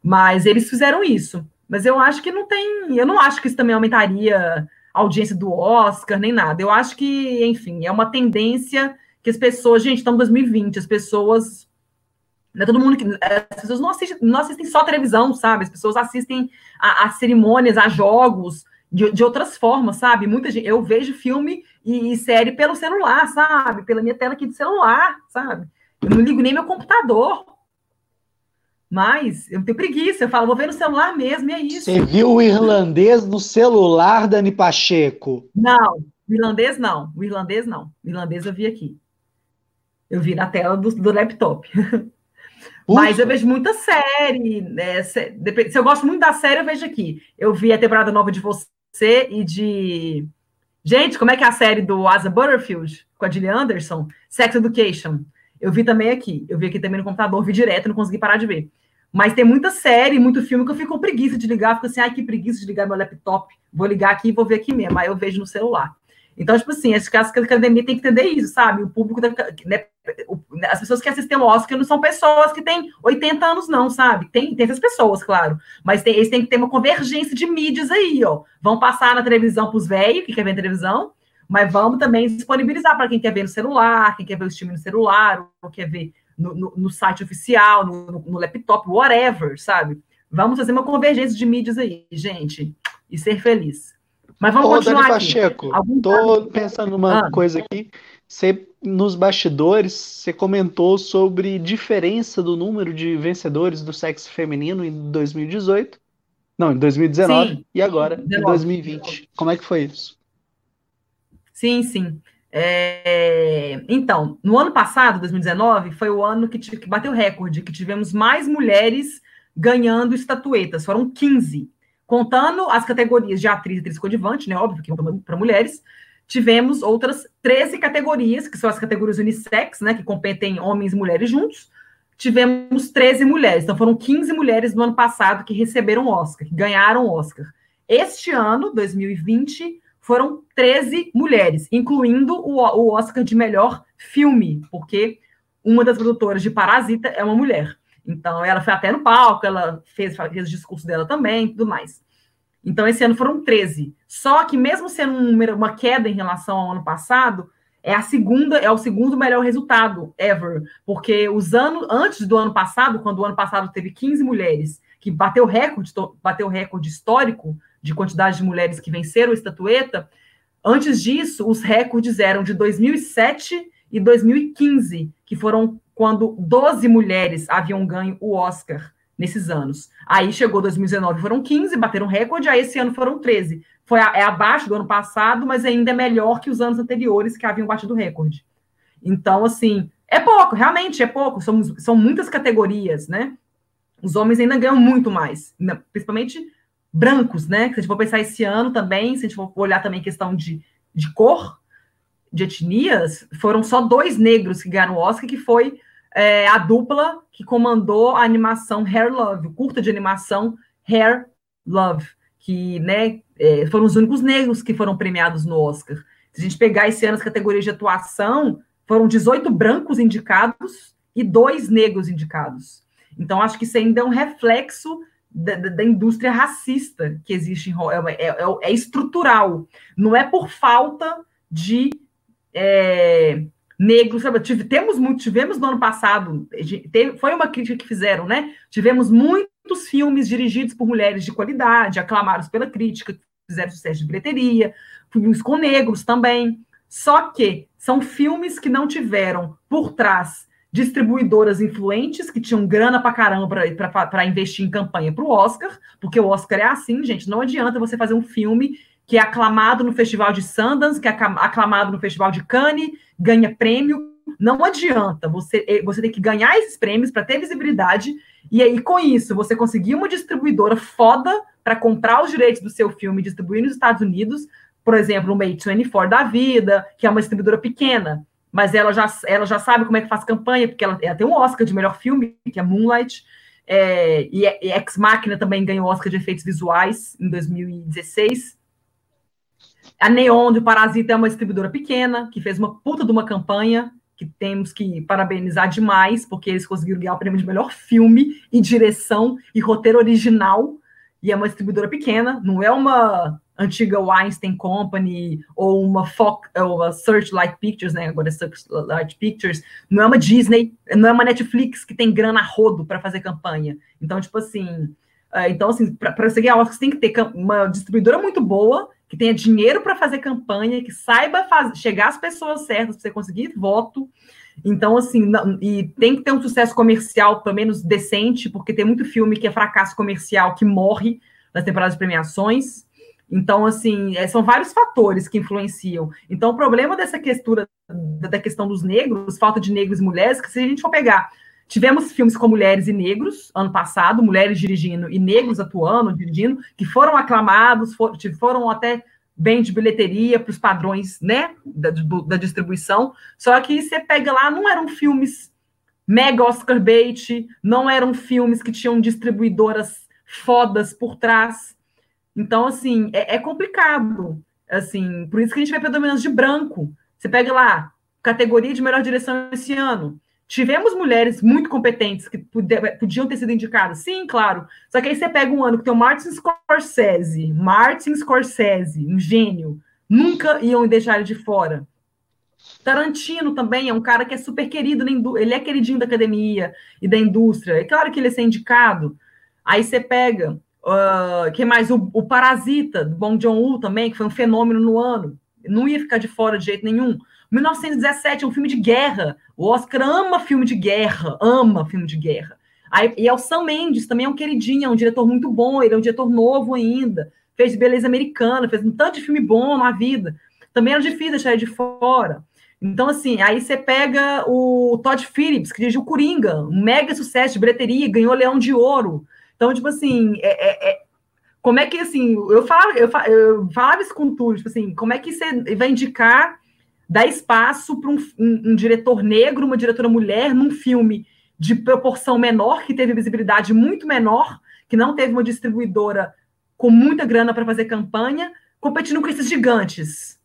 B: Mas eles fizeram isso. Mas eu acho que não tem. Eu não acho que isso também aumentaria a audiência do Oscar, nem nada. Eu acho que, enfim, é uma tendência que as pessoas. Gente, estamos em 2020, as pessoas não é todo mundo que. As pessoas não assistem, não assistem só televisão, sabe? As pessoas assistem a, a cerimônias, a jogos de, de, outras formas, sabe? Muita gente. Eu vejo filme e, e, série pelo celular, sabe? Pela minha tela aqui de celular, sabe? Eu não ligo nem meu computador. Mas eu tenho preguiça, eu falo, vou ver no celular mesmo, e é isso.
C: Você viu o irlandês no celular, Dani Pacheco?
B: Não, o irlandês não. O irlandês não. O irlandês eu vi aqui. Eu vi na tela do, do laptop. Ufa. Mas eu vejo muita série. Né? Se, se eu gosto muito da série, eu vejo aqui. Eu vi a temporada nova de você e de. Gente, como é que é a série do Asa Butterfield com a Gillian Anderson? Sex Education. Eu vi também aqui. Eu vi aqui também no computador, vi direto, não consegui parar de ver. Mas tem muita série, muito filme que eu fico com preguiça de ligar. Fico assim, ai, que preguiça de ligar meu laptop. Vou ligar aqui e vou ver aqui mesmo. Aí eu vejo no celular. Então, tipo assim, acho que a academia tem que entender isso, sabe? O público, da, né, as pessoas que assistem o Oscar não são pessoas que têm 80 anos, não, sabe? Tem, tem essas pessoas, claro. Mas tem, eles têm que ter uma convergência de mídias aí, ó. Vão passar na televisão para os velhos, que quer ver televisão, mas vamos também disponibilizar para quem quer ver no celular, quem quer ver o streaming no celular, ou quer ver no, no, no site oficial, no, no laptop, whatever, sabe? Vamos fazer uma convergência de mídias aí, gente, e ser feliz. Mas vamos Ô, continuar Dani
C: Pacheco, aqui. tô pensando numa ah. coisa aqui. Você, nos bastidores, você comentou sobre diferença do número de vencedores do sexo feminino em 2018. Não, em 2019 sim, e agora, 19. em 2020. Como é que foi isso?
B: Sim, sim. É... Então, no ano passado, 2019, foi o ano que, que bateu recorde, que tivemos mais mulheres ganhando estatuetas. Foram 15 contando as categorias de atriz e atriz coadjuvante, né? Óbvio que para mulheres, tivemos outras 13 categorias, que são as categorias unissex, né? Que competem homens e mulheres juntos. Tivemos 13 mulheres, então foram 15 mulheres no ano passado que receberam Oscar, que ganharam Oscar. Este ano, 2020, foram 13 mulheres, incluindo o, Oscar de melhor filme, porque uma das produtoras de Parasita é uma mulher. Então, ela foi até no palco, ela fez, fez o discurso dela também, tudo mais. Então, esse ano foram 13. Só que, mesmo sendo um uma queda em relação ao ano passado, é a segunda, é o segundo melhor resultado ever. Porque os anos, antes do ano passado, quando o ano passado teve 15 mulheres, que bateu recorde, bateu recorde histórico de quantidade de mulheres que venceram a estatueta, antes disso, os recordes eram de 2007 e 2015, que foram quando 12 mulheres haviam ganho o Oscar nesses anos. Aí chegou 2019, foram 15, bateram recorde, aí esse ano foram 13. Foi é abaixo do ano passado, mas ainda é melhor que os anos anteriores que haviam batido recorde. Então, assim, é pouco, realmente é pouco, são, são muitas categorias, né? Os homens ainda ganham muito mais, principalmente brancos, né? Se a gente for pensar esse ano também, se a gente for olhar também questão de, de cor, de etnias, foram só dois negros que ganharam o Oscar, que foi é, a dupla que comandou a animação Hair Love, o curta de animação Hair Love, que né, é, foram os únicos negros que foram premiados no Oscar. Se a gente pegar esse ano as categorias de atuação, foram 18 brancos indicados e dois negros indicados. Então, acho que isso ainda é um reflexo da, da, indústria racista que existe em é, é, é, é, estrutural. Não é por falta de é, negros, sabe? Tive, temos muito, tivemos no ano passado, teve, foi uma crítica que fizeram, né? Tivemos muitos filmes dirigidos por mulheres de qualidade, aclamados pela crítica, fizeram sucesso de bilheteria, filmes com negros também. Só que são filmes que não tiveram por trás distribuidoras influentes que tinham grana para caramba para investir em campanha para o Oscar, porque o Oscar é assim, gente. Não adianta você fazer um filme que é aclamado no Festival de Sundance, que é aclamado no Festival de Cannes, ganha prêmio. Não adianta, você, eh, você tem que ganhar esses prêmios para ter visibilidade, e aí com isso você conseguir uma distribuidora foda para comprar os direitos do seu filme e distribuir nos Estados Unidos, por exemplo, uma A24 da vida, que é uma distribuidora pequena, mas ela já, ela já sabe como é que faz campanha, porque ela, ela tem um Oscar de melhor filme, que é Moonlight, é, e, e Ex Machina também ganhou o Oscar de efeitos visuais em 2016. A Neon de Parasita é uma distribuidora pequena, que fez uma puta de uma campanha, que temos que parabenizar demais, porque eles conseguiram ganhar o prêmio de melhor filme e direção e roteiro original, e é uma distribuidora pequena, não é uma antiga Weinstein Company ou uma Fox, ou uma Searchlight Pictures, né? Agora é Searchlight Pictures, não é uma Disney, não é uma Netflix que tem grana a rodo para fazer campanha. Então, tipo assim, é, então assim, para seguir a Oscar, você tem que ter uma distribuidora muito boa que tenha dinheiro para fazer campanha, que saiba faz, chegar às pessoas certas para você conseguir voto. Então, assim, não, e tem que ter um sucesso comercial, pelo menos decente, porque tem muito filme que é fracasso comercial que morre nas temporadas de premiações. Então, assim, é, são vários fatores que influenciam. Então, o problema dessa questão, da questão dos negros, falta de negros e mulheres, que se a gente for pegar Tivemos filmes com mulheres e negros, ano passado, mulheres dirigindo e negros atuando, dirigindo, que foram aclamados, for, foram até bem de bilheteria para os padrões né, da, da, distribuição. Só que você pega lá, não eram filmes mega Oscar bait, não eram filmes que tinham distribuidoras fodas por trás. Então, assim, é, é complicado. Assim, por isso que a gente vê predominância de branco. Você pega lá, categoria de melhor direção esse ano. Tivemos mulheres muito competentes que podiam ter sido indicadas, sim, claro. Só que aí você pega um ano que tem o Martin Scorsese, Martin Scorsese, um gênio, nunca iam deixar ele de fora. Tarantino também é um cara que é super querido, ele é queridinho da academia e da indústria. É claro que ele é ser indicado. Aí você pega, uh, que mais? O, o Parasita, do Bong Joon-ho também, que foi um fenômeno no ano. Não ia ficar de fora de jeito nenhum. 1917 é um filme de guerra. O Oscar ama filme de guerra, ama filme de guerra. Aí, e é o Sam Mendes, também é um queridinho, é um diretor muito bom, ele é um diretor novo ainda, fez Beleza Americana, fez um tanto de filme bom na vida. Também era difícil deixar ele de fora. Então, assim, aí você pega o Todd Phillips, que dirigiu Coringa, um mega sucesso de bilheteria, ganhou Leão de Ouro. Então, tipo assim, é, é, é como é que, assim, eu falava, eu falava, eu falava isso com tudo, tipo assim, como é que você vai indicar dar espaço para um, um, um, diretor negro, uma diretora mulher, num filme de proporção menor, que teve visibilidade muito menor, que não teve uma distribuidora com muita grana para fazer campanha, competindo com esses gigantes.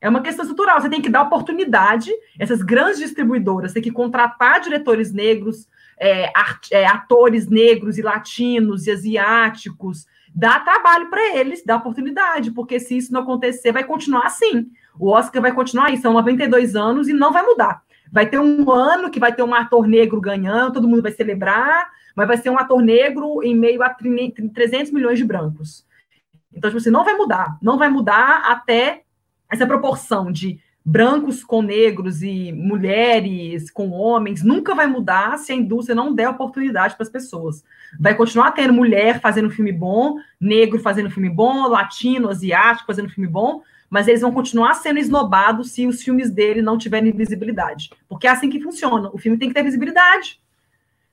B: É uma questão estrutural. Você tem que dar oportunidade, essas grandes distribuidoras têm que contratar diretores negros, é, é, atores negros e latinos e asiáticos, dar trabalho para eles, dar oportunidade, porque se isso não acontecer, vai continuar assim. O Oscar vai continuar aí, são 92 anos e não vai mudar. Vai ter um ano que vai ter um ator negro ganhando, todo mundo vai celebrar, mas vai ser um ator negro em meio a 300 milhões de brancos. Então, tipo assim, não vai mudar. Não vai mudar até essa proporção de brancos com negros e mulheres com homens nunca vai mudar se a indústria não der oportunidade para as pessoas. Vai continuar tendo mulher fazendo filme bom, negro fazendo filme bom, latino, asiático fazendo filme bom, mas eles vão continuar sendo esnobados se os filmes dele não tiverem visibilidade. Porque é assim que funciona. O filme tem que ter visibilidade.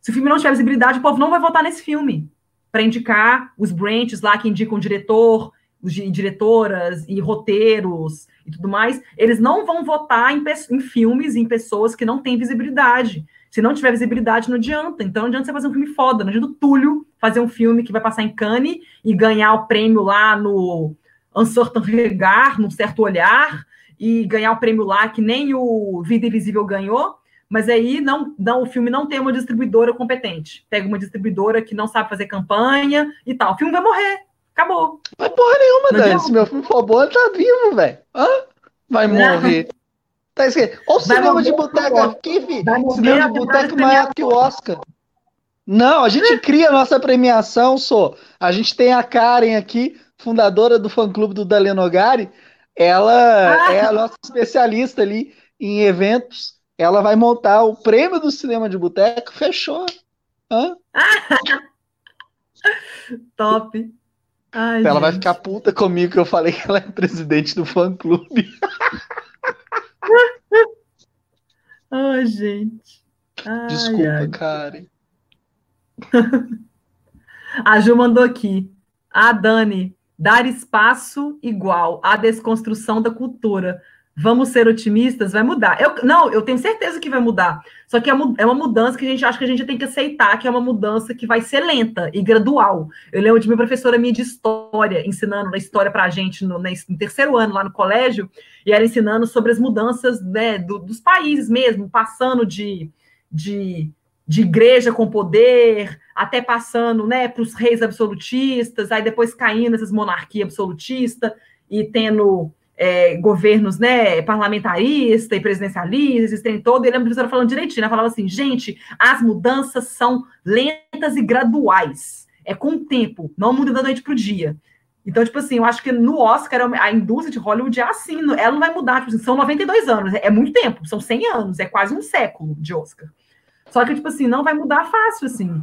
B: Se o filme não tiver visibilidade, o povo não vai votar nesse filme. Para indicar os branches lá que indicam diretor, diretoras e roteiros e tudo mais, eles não vão votar em, em filmes, em pessoas que não têm visibilidade. Se não tiver visibilidade, não adianta. Então, não adianta você fazer um filme foda. Não adianta o Túlio fazer um filme que vai passar em Cannes e ganhar o prêmio lá no un certain regard, num certo olhar, e ganhar o prêmio lá que nem o Vida Invisível ganhou, mas aí não, não o filme não tem uma distribuidora competente. Pega uma distribuidora que não sabe fazer campanha e tal. O filme vai morrer. Acabou.
C: Vai porra nenhuma, Dani. Se meu filme for bom, ele tá vivo, velho. Vai morrer. Tá escrito. Olha o cinema de boteco aqui, filho. Cinema de boteco maior que o Oscar. Não, a gente cria a nossa premiação, só. A gente tem a Karen aqui, fundadora do fã-clube do Dalenogari, ela ah. é a nossa especialista ali em eventos. Ela vai montar o prêmio do cinema de boteco. Fechou. Hã?
B: Top.
C: Ai, ela gente. vai ficar puta comigo que eu falei que ela é presidente do fã-clube.
B: Ai, gente.
C: Ai, Desculpa, ai. Karen.
B: A Ju mandou aqui. A Dani, Dar espaço igual à desconstrução da cultura. Vamos ser otimistas? Vai mudar. Eu, não, eu tenho certeza que vai mudar. Só que é, é uma mudança que a gente acha que a gente tem que aceitar, que é uma mudança que vai ser lenta e gradual. Eu lembro de minha professora minha de história, ensinando a história para a gente no, no, terceiro ano lá no colégio, e ela ensinando sobre as mudanças né, do, dos países mesmo, passando de, de de igreja com poder, até passando né, para os reis absolutistas, aí depois caindo nessas monarquias absolutistas e tendo é, governos né, parlamentaristas e presidencialistas, esse trem todo, e ele, a falando direitinho, ela falava assim, gente, as mudanças são lentas e graduais, é com o tempo, não muda da noite para o dia. Então, tipo assim, eu acho que no Oscar, a indústria de Hollywood é assim, ela não vai mudar, tipo assim, são 92 anos, é muito tempo, são 100 anos, é quase um século de Oscar. Só que, tipo assim, não vai mudar fácil, assim.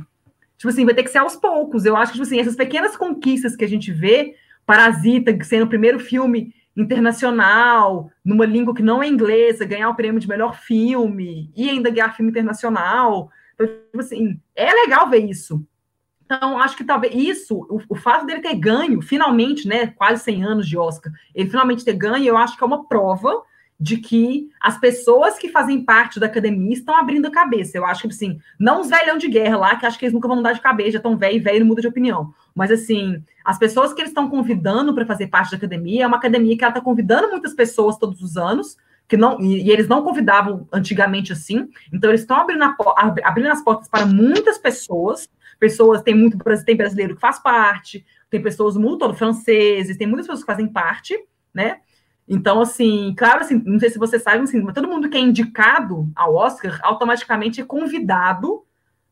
B: Tipo assim, vai ter que ser aos poucos. Eu acho que, tipo assim, essas pequenas conquistas que a gente vê, Parasita sendo o primeiro filme internacional, numa língua que não é inglesa, ganhar o prêmio de melhor filme, e ainda ganhar filme internacional. Então, tipo assim, é legal ver isso. Então, acho que talvez isso, o, o, fato dele ter ganho, finalmente, né, quase 100 anos de Oscar, ele finalmente ter ganho, eu acho que é uma prova de que as pessoas que fazem parte da academia estão abrindo a cabeça. Eu acho que, assim, não os velhão de guerra lá, que acho que eles nunca vão mudar de cabeça, já estão velho e velho não muda de opinião. Mas, assim, as pessoas que eles estão convidando para fazer parte da academia, é uma academia que ela está convidando muitas pessoas todos os anos, que não e, e, eles não convidavam antigamente assim. Então, eles estão abrindo, abrindo as portas para muitas pessoas. Pessoas, tem muito tem brasileiro que faz parte, tem pessoas todo, franceses, tem muitas pessoas que fazem parte, né? Então, assim, claro, assim, não sei se você sabe, assim, todo mundo que é indicado ao Oscar automaticamente é convidado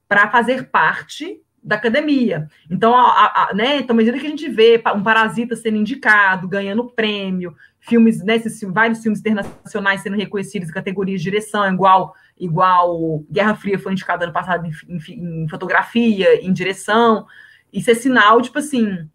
B: para fazer parte da academia. Então, a, a, né, então, à medida que a gente vê um parasita sendo indicado, ganhando prêmio, filmes, né, esses, vários filmes internacionais sendo reconhecidos em categorias de direção, igual, igual Guerra Fria foi indicado ano passado em, em, em fotografia, em direção, isso é sinal, tipo assim,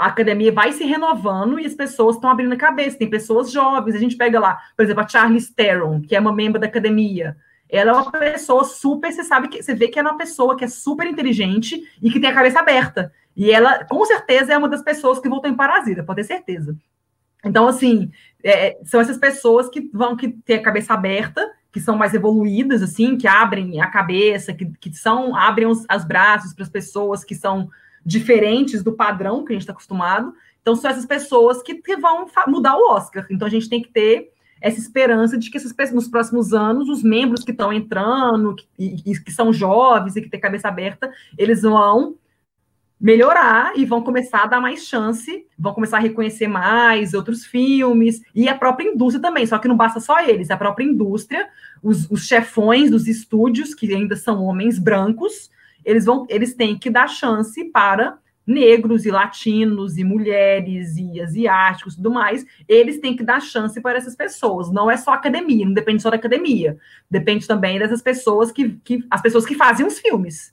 B: a academia vai se renovando e as pessoas estão abrindo a cabeça. Tem pessoas jovens, a gente pega lá, por exemplo, a Charlize Theron, que é uma membro da academia. Ela é uma pessoa super, você sabe que você vê que é uma pessoa que é super inteligente e que tem a cabeça aberta. E ela, com certeza, é uma das pessoas que voltou em Parasita, pode ter certeza. Então, assim, é, são essas pessoas que vão que ter a cabeça aberta, que são mais evoluídas, assim, que abrem a cabeça, que, que são abrem os, os braços para as pessoas que são diferentes do padrão que a gente está acostumado. Então, são essas pessoas que, vão mudar o Oscar. Então, a gente tem que ter essa esperança de que essas, nos próximos anos, os membros que estão entrando, que, e, que são jovens e que têm cabeça aberta, eles vão melhorar e vão começar a dar mais chance, vão começar a reconhecer mais outros filmes e a própria indústria também. Só que não basta só eles, a própria indústria, os, os chefões dos estúdios, que ainda são homens brancos, eles vão, eles têm que dar chance para negros e latinos e mulheres e asiáticos e tudo mais, eles têm que dar chance para essas pessoas. Não é só academia, não depende só da academia. Depende também dessas pessoas que, que as pessoas que fazem os filmes.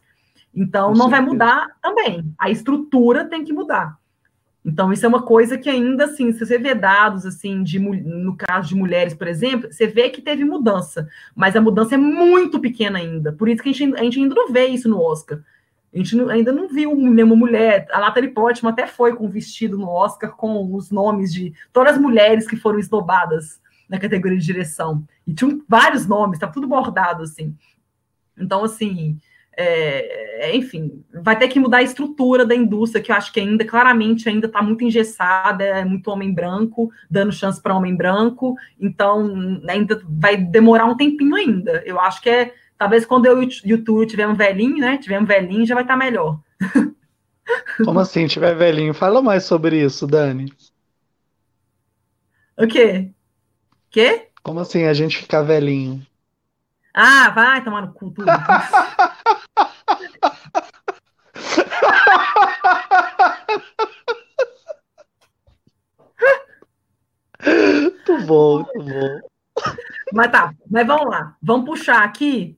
B: Então, Com não certeza. vai mudar também. A estrutura tem que mudar. Então, isso é uma coisa que ainda, assim, se você vê dados, assim, de, no caso de mulheres, por exemplo, você vê que teve mudança, mas a mudança é muito pequena ainda. Por isso que a gente, a gente ainda não vê isso no Oscar. A gente não, ainda não viu nenhuma mulher. A Natalie Portman até foi com vestido no Oscar com os nomes de todas as mulheres que foram esnobadas na categoria de direção. E tinham vários nomes, estava tudo bordado, assim. Então, assim, é, enfim, vai ter que mudar a estrutura da indústria, que eu acho que ainda, claramente, ainda está muito engessada, é muito homem branco, dando chance para homem branco, então ainda vai demorar um tempinho ainda. Eu acho que é, talvez quando eu e o YouTube tiver um velhinho, né, tiver um velhinho, já vai estar tá melhor.
C: Como assim, tiver velhinho? Fala mais sobre isso, Dani.
B: O quê? Quê?
C: Como assim, a gente ficar velhinho?
B: Ah, vai tomar no cu tudo.
C: Muito bom, muito bom.
B: Mas tá, mas vamos lá. Vamos puxar aqui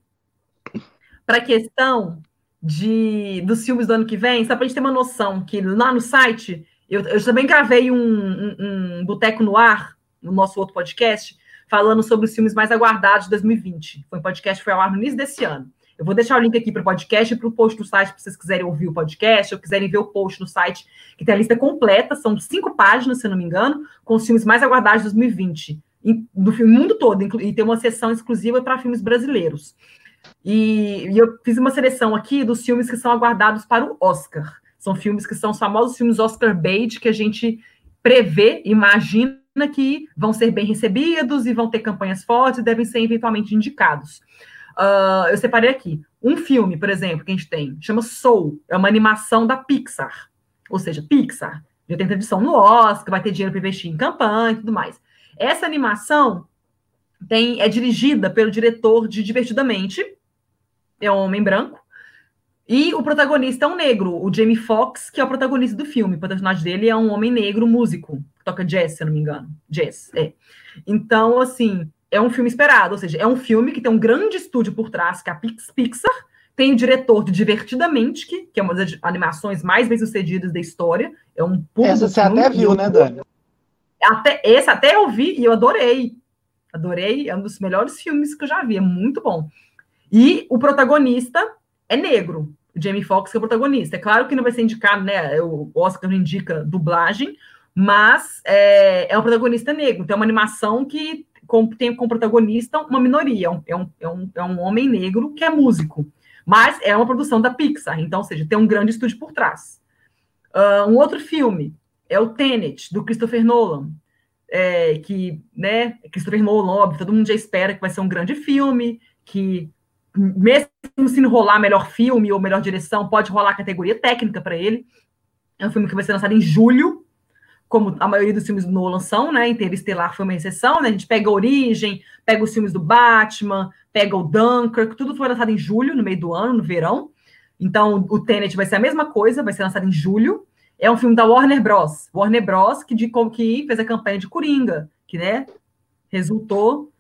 B: para a questão de, dos filmes do ano que vem, só para a gente ter uma noção, que lá no site, eu, eu também gravei um, um, um Boteco no Ar, no nosso outro podcast, falando sobre os filmes mais aguardados de 2020. Foi um podcast que foi ao ar no início desse ano. Eu vou deixar o link aqui para o podcast e para o post do site, para vocês quiserem ouvir o podcast ou quiserem ver o post no site, que tem a lista completa, são cinco páginas, se não me engano, com os filmes mais aguardados de 2020, do mundo todo, e tem uma sessão exclusiva para filmes brasileiros. E, e, eu fiz uma seleção aqui dos filmes que são aguardados para o Oscar. São filmes que são os famosos filmes Oscar bait, que a gente prevê, imagina que vão ser bem recebidos e vão ter campanhas fortes e devem ser eventualmente indicados. Uh, eu separei aqui um filme, por exemplo, que a gente tem, chama Soul, é uma animação da Pixar, ou seja, Pixar. Já tem tradição no Oscar, vai ter dinheiro para investir em campanha e tudo mais. Essa animação tem, é dirigida pelo diretor de Divertidamente, é um homem branco, e o protagonista é um negro, o Jamie Foxx, que é o protagonista do filme. O personagem dele é um homem negro músico, toca jazz, se eu não me engano. Jazz, é. Então, assim, é um filme esperado, ou seja, é um filme que tem um grande estúdio por trás, que é a Pixar, tem o diretor de Divertidamente, que, que é uma das animações mais bem-sucedidas da história. É um
C: Essa você até viu, né, Dani?
B: Até, esse até eu vi e eu adorei. Adorei, é um dos melhores filmes que eu já vi, é muito bom. E o protagonista é negro, o Jamie Foxx, que é o protagonista. É claro que não vai ser indicado, né? O Oscar não indica dublagem, mas é, é um protagonista negro. Então, é uma animação que com, tem como protagonista uma minoria, é um, é, um, é um homem negro que é músico. Mas é uma produção da Pixar, então, ou seja, tem um grande estúdio por trás. Uh, um outro filme é o Tenet, do Christopher Nolan, é, que, né, Christopher Nolan, óbvio, todo mundo já espera que vai ser um grande filme, que mesmo se não rolar melhor filme ou melhor direção, pode rolar categoria técnica para ele. É um filme que vai ser lançado em julho, como a maioria dos filmes do Nolan são, né? Interestelar foi uma exceção, né? A gente pega a Origem, pega os filmes do Batman, pega o Dunkirk, tudo foi lançado em julho, no meio do ano, no verão. Então, o Tenet vai ser a mesma coisa, vai ser lançado em julho. É um filme da Warner Bros. Warner Bros. que, de, que fez a campanha de Coringa, que, né, resultou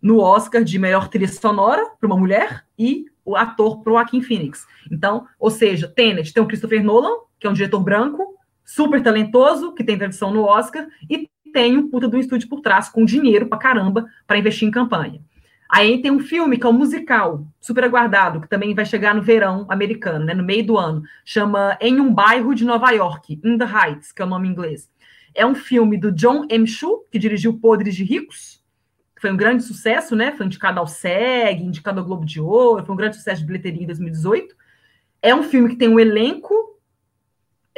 B: no Oscar de melhor trilha sonora para uma mulher e o ator para o Joaquin Phoenix. Então, ou seja, Tenet tem o Christopher Nolan, que é um diretor branco, super talentoso, que tem tradição no Oscar, e tem um puta do estúdio por trás, com dinheiro para caramba, para investir em campanha. Aí tem um filme que é um musical, super aguardado, que também vai chegar no verão americano, né, no meio do ano. Chama Em um Bairro de Nova York, In the Heights, que é o nome em inglês. É um filme do John M. Chu, que dirigiu Podres de Ricos, que foi um grande sucesso, né? Foi indicado ao SEG, indicado ao Globo de Ouro, foi um grande sucesso de bilheteria em 2018. É um filme que tem um elenco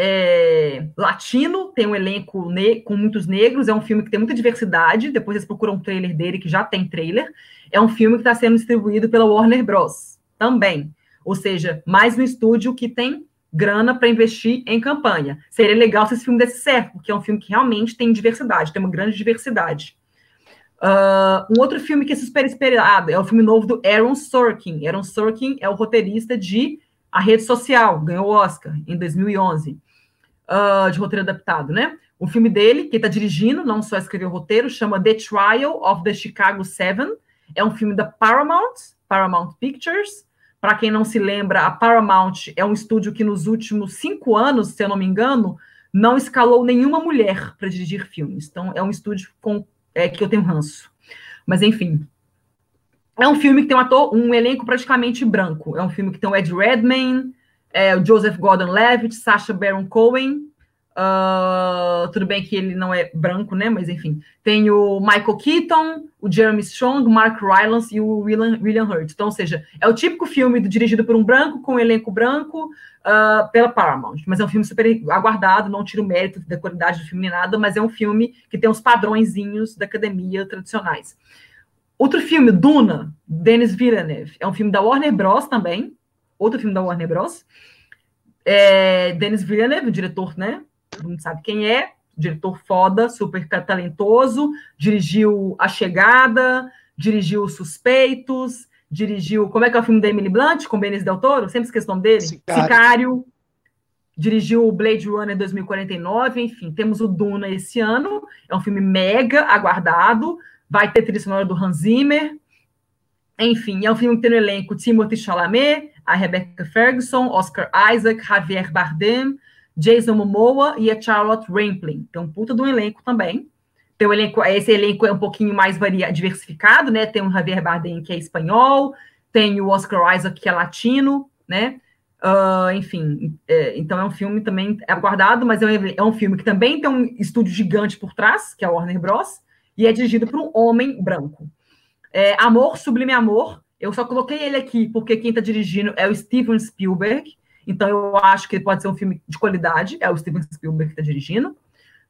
B: é, latino, tem um elenco com muitos negros, é um filme que tem muita diversidade. Depois vocês procuram um trailer dele, que já tem trailer. É um filme que está sendo distribuído pela Warner Bros. também. Ou seja, mais um estúdio que tem grana para investir em campanha. Seria legal se esse filme desse certo, porque é um filme que realmente tem diversidade, tem uma grande diversidade. Uh, um outro filme que é super esperado é o filme novo do Aaron Sorkin. Aaron Sorkin é o roteirista de A Rede Social, ganhou o Oscar em 2011 uh, de roteiro adaptado, né? O filme dele, que está dirigindo, não só escreveu o roteiro, chama The Trial of the Chicago Seven. É um filme da Paramount, Paramount Pictures. Para quem não se lembra, a Paramount é um estúdio que nos últimos cinco anos, se eu não me engano, não escalou nenhuma mulher para dirigir filmes. Então, é um estúdio com, é, que eu tenho ranço. Mas, enfim. É um filme que tem um ator, um elenco praticamente branco. É um filme que tem o Ed Redmayne, é, o Joseph Gordon-Levitt, Sacha Baron Cohen, uh, tudo bem que ele não é branco, né? Mas enfim, tem o Michael Keaton, o Jeremy Strong, Mark Rylance e o William, William Hurt. Então, ou seja, é o típico filme do, dirigido por um branco com um elenco branco uh, pela Paramount. Mas é um filme super aguardado, não tira o mérito da qualidade do filme nem nada, mas é um filme que tem os padrõezinhos da academia tradicionais. Outro filme, Duna, Denis Villeneuve, é um filme da Warner Bros. também, outro filme da Warner Bros. É, Denis Villeneuve, o diretor, né? Mundo sabe quem é, diretor foda, super talentoso, dirigiu A Chegada, dirigiu Suspeitos, dirigiu. Como é que é o filme da Emily Blunt com Benício Del Toro? Sempre esqueço o nome dele. Sicário. Sicário. Dirigiu o Blade Runner 2049, enfim, temos o Duna esse ano, é um filme mega aguardado, vai ter trilha sonora do Hans Zimmer, enfim, é um filme que tem no elenco Timothy Chalamet, a Rebecca Ferguson, Oscar Isaac, Javier Bardem, Jason Momoa e a Charlotte Rampling. Um puta do elenco também. Um elenco, esse elenco é um pouquinho mais varia, diversificado, né? Tem o Javier Bardem, que é espanhol, tem o Oscar Isaac, que é latino, né? Uh, enfim, é, então é um filme também aguardado, mas é um, é um, filme que também tem um estúdio gigante por trás, que é a Warner Bros., e é dirigido por um homem branco. É, Amor, Sublime Amor, eu só coloquei ele aqui porque quem está dirigindo é o Steven Spielberg, então eu acho que ele pode ser um filme de qualidade, é o Steven Spielberg que está dirigindo.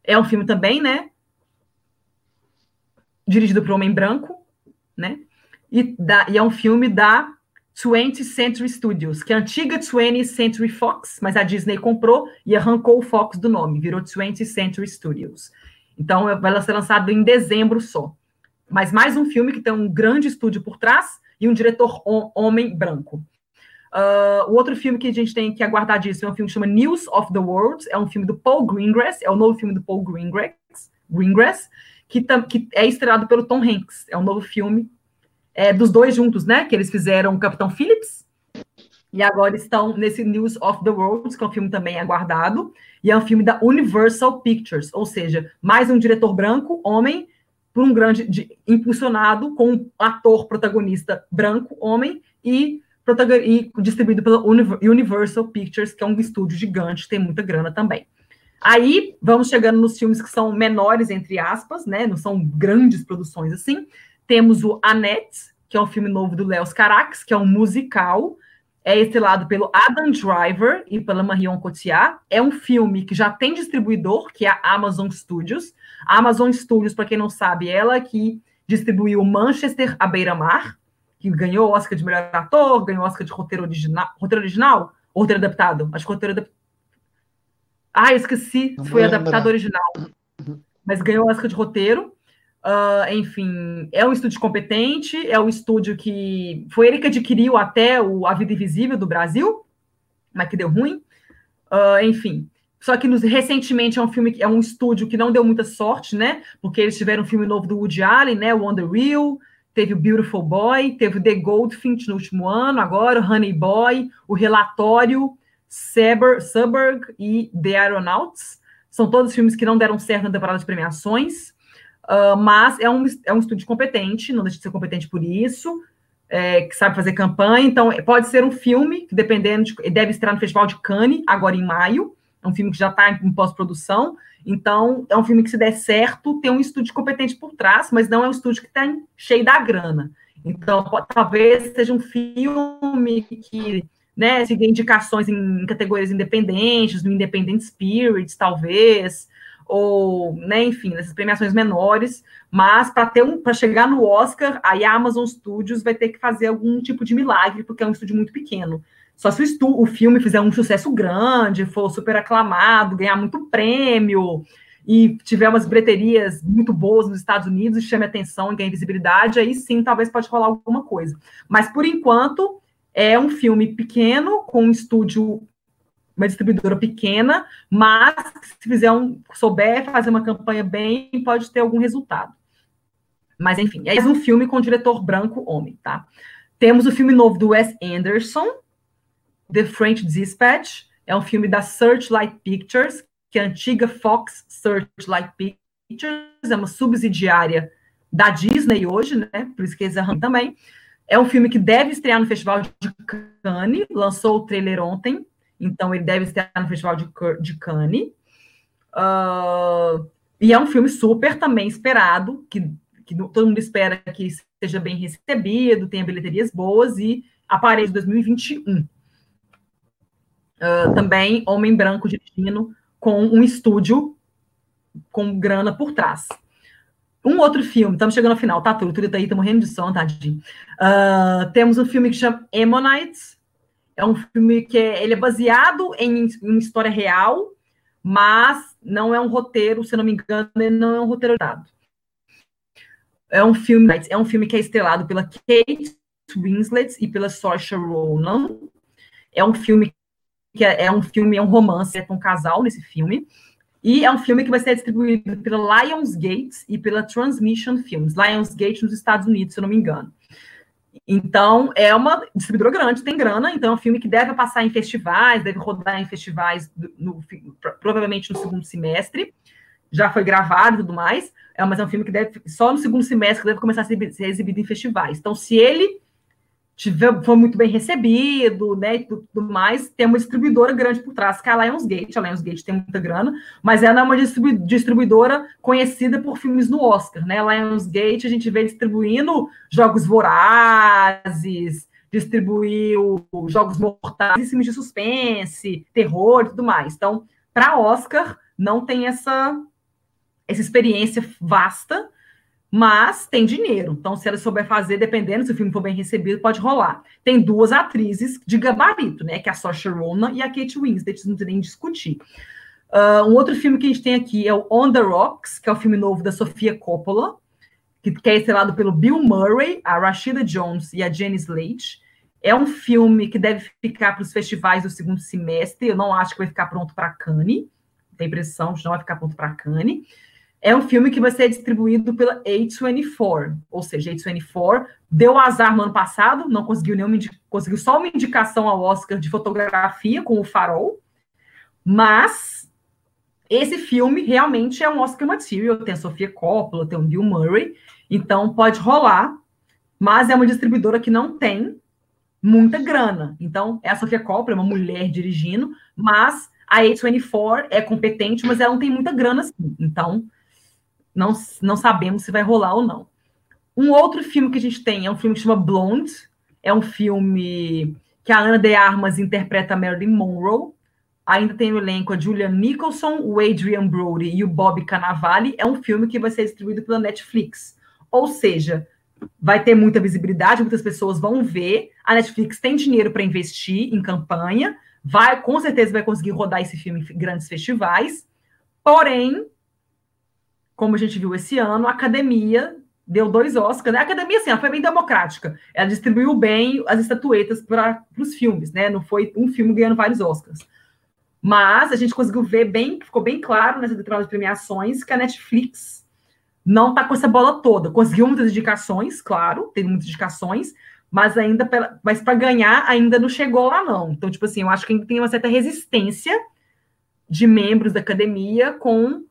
B: É um filme também, né? Dirigido por homem branco, né? E, da, e é um filme da 20th Century Studios, que é a antiga 20th Century Fox, mas a Disney comprou e arrancou o Fox do nome, virou 20th Century Studios. Então vai ser lançado em dezembro só. Mas mais um filme que tem um grande estúdio por trás e um diretor homem branco. Uh, o outro filme que a gente tem que aguardar disso é um filme que chama News of the World, é um filme do Paul Greengrass, é o novo filme do Paul Greengrass, Greengrass que, que é estrelado pelo Tom Hanks, é um novo filme é, dos dois juntos, né? Que eles fizeram o Capitão Phillips e agora estão nesse News of the World, que é um filme também aguardado, e é um filme da Universal Pictures, ou seja, mais um diretor branco, homem, por um grande de, impulsionado com um ator protagonista branco, homem, e, e distribuído pela Universal Pictures, que é um estúdio gigante, tem muita grana também. Aí vamos chegando nos filmes que são menores, entre aspas, né? Não são grandes produções assim. Temos o Annette, que é um filme novo do Léo Carax, que é um musical. É estrelado pelo Adam Driver e pela Marion Cotillard. É um filme que já tem distribuidor, que é a Amazon Studios. A Amazon Studios, para quem não sabe, ela que distribuiu Manchester à beira-mar, que ganhou o Oscar de melhor ator, ganhou Oscar de roteiro original, roteiro original ou roteiro adaptado? Acho que roteiro adaptado. Ah, esqueci se foi adaptado original. Mas ganhou Oscar de roteiro. Uh, enfim, é um estúdio competente, é um estúdio que foi ele que adquiriu até o A Vida Invisível do Brasil, mas que deu ruim. Uh, enfim, só que nos, recentemente é um filme, é um estúdio que não deu muita sorte, né? Porque eles tiveram um filme novo do Woody Allen, né? O On Real, teve o Beautiful Boy, teve o The Goldfinch no último ano, agora o Honey Boy, o Relatório, Suburb, Suburb e The Aeronauts. São todos filmes que não deram certo na temporada de premiações, uh, mas é um, é um estúdio competente, não deixa de ser competente por isso, é, que sabe fazer campanha. Então, pode ser um filme, dependendo, de, deve estar no Festival de Cannes, agora em maio. É um filme que já está em, pós-produção. Então, é um filme que, se der certo, tem um estúdio competente por trás, mas não é um estúdio que está cheio da grana. Então, pode, talvez seja um filme que né, siga indicações em categorias independentes, no Independent Spirits, talvez, ou, né, enfim, nessas premiações menores, mas para ter um, para chegar no Oscar, aí a Amazon Studios vai ter que fazer algum tipo de milagre, porque é um estúdio muito pequeno. Só se o, o filme fizer um sucesso grande, for super aclamado, ganhar muito prêmio e tiver umas bilheterias muito boas nos Estados Unidos e chame atenção e ganhe visibilidade, aí sim talvez pode rolar alguma coisa. Mas por enquanto é um filme pequeno, com um estúdio, uma distribuidora pequena, mas se fizer um, souber fazer uma campanha bem, pode ter algum resultado. Mas enfim, é um filme com diretor branco homem, tá? Temos o filme novo do Wes Anderson, The French Dispatch, é um filme da Searchlight Pictures, que é a antiga Fox Searchlight Pictures, é uma subsidiária da Disney hoje, né? Por isso que eles arrancam também. É um filme que deve estrear no Festival de Cannes, lançou o trailer ontem, então ele deve estrear no Festival de, de Cannes. Uh, e é um filme super também esperado, que, que todo mundo espera que seja bem recebido, tenha bilheterias boas e apareça em 2021. Uh, também Homem Branco dirigindo com um estúdio com grana por trás. Um outro filme, estamos chegando ao final, tá, Túlio? Túlio tá aí, tá morrendo de som, tadinho. Uh, temos um filme que chama Ammonites. É um filme que é, ele é baseado em, em história real, mas não é um roteiro, se não me engano, ele não é um roteiro dado. É um filme, é um filme que é estrelado pela Kate Winslet e pela Saoirse Ronan. É um filme que é, é um filme, é um romance, é com um casal nesse filme. E é um filme que vai ser distribuído pela Lionsgate e pela Transmission Films. Lionsgate nos Estados Unidos, se eu não me engano. Então, é uma distribuidora grande, tem grana, então é um filme que deve passar em festivais, deve rodar em festivais, no, provavelmente no segundo semestre. Já foi gravado e tudo mais, é, mas é um filme que deve, só no segundo semestre, deve começar a ser, ser exibido em festivais. Então, se ele tiver, foi muito bem recebido, né, e tudo mais, tem uma distribuidora grande por trás, que é a Lionsgate, a Lionsgate tem muita grana, mas ela é uma distribuidora conhecida por filmes no Oscar, né, a Lionsgate a gente vê distribuindo Jogos Vorazes, distribuiu Jogos Mortais, filmes de suspense, terror e tudo mais, então, para Oscar, não tem essa, essa experiência vasta, mas tem dinheiro. Então, se ela souber fazer, dependendo se o filme for bem recebido, pode rolar. Tem duas atrizes de gabarito, né? Que é a Saoirse Ronan e a Kate Winslet, não tem nem discutir. Uh, um outro filme que a gente tem aqui é o On the Rocks, que é o filme novo da Sofia Coppola, que, que é estrelado pelo Bill Murray, a Rashida Jones e a Jenny Slate. É um filme que deve ficar para os festivais do segundo semestre. Eu não acho que vai ficar pronto para Cannes. Tem impressão de não vai ficar pronto para Cannes é um filme que vai ser distribuído pela A24, ou seja, A24 deu azar no ano passado, não conseguiu nenhuma conseguiu só uma indicação ao Oscar de fotografia com o Farol, mas esse filme realmente é um Oscar material, tem a Sofia Coppola, tem o Bill Murray, então pode rolar, mas é uma distribuidora que não tem muita grana. Então, é a Sofia Coppola, é uma mulher dirigindo, mas A A24 é competente, mas ela não tem muita grana assim. Então, não, não sabemos se vai rolar ou não. Um outro filme que a gente tem é um filme que chama Blonde. É um filme que a Ana de Armas interpreta a Marilyn Monroe. Ainda tem no elenco a Julian Nicholson, o Adrian Brody e o Bob Cannavale. É um filme que vai ser distribuído pela Netflix. Ou seja, vai ter muita visibilidade, muitas pessoas vão ver. A Netflix tem dinheiro para investir em campanha, vai com certeza vai conseguir rodar esse filme em grandes festivais. Porém, como a gente viu esse ano, a academia deu dois Oscars. Né? A academia, assim, ela foi bem democrática. Ela distribuiu bem as estatuetas para os filmes, né? Não foi um filme ganhando vários Oscars. Mas a gente conseguiu ver bem, ficou bem claro nessas determinadas premiações que a Netflix não está com essa bola toda. Conseguiu muitas indicações, claro, teve muitas indicações, mas ainda pra, mas para ganhar ainda não chegou lá não. Então, tipo assim, eu acho que tem uma certa resistência de membros da academia com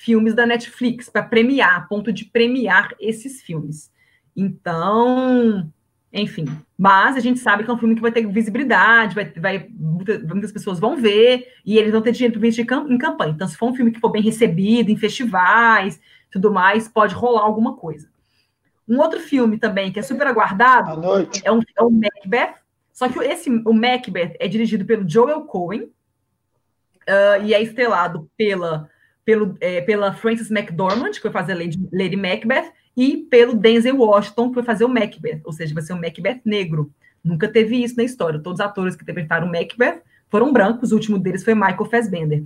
B: filmes da Netflix para premiar, a ponto de premiar esses filmes. Então, enfim, mas a gente sabe que é um filme que vai ter visibilidade, vai, vai muitas pessoas vão ver e eles vão ter dinheiro para investir em campanha. Então, se for um filme que for bem recebido em festivais, tudo mais, pode rolar alguma coisa. Um outro filme também que é super aguardado é um, é um Macbeth. Só que esse o Macbeth é dirigido pelo Joel Cohen uh, e é estrelado pela pelo, é, pela Frances McDormand, que vai fazer Lady, Lady Macbeth, e pelo Denzel Washington, que vai fazer o Macbeth, ou seja, vai ser um Macbeth negro. Nunca teve isso na história. Todos os atores que interpretaram Macbeth foram brancos, o último deles foi Michael Fassbender.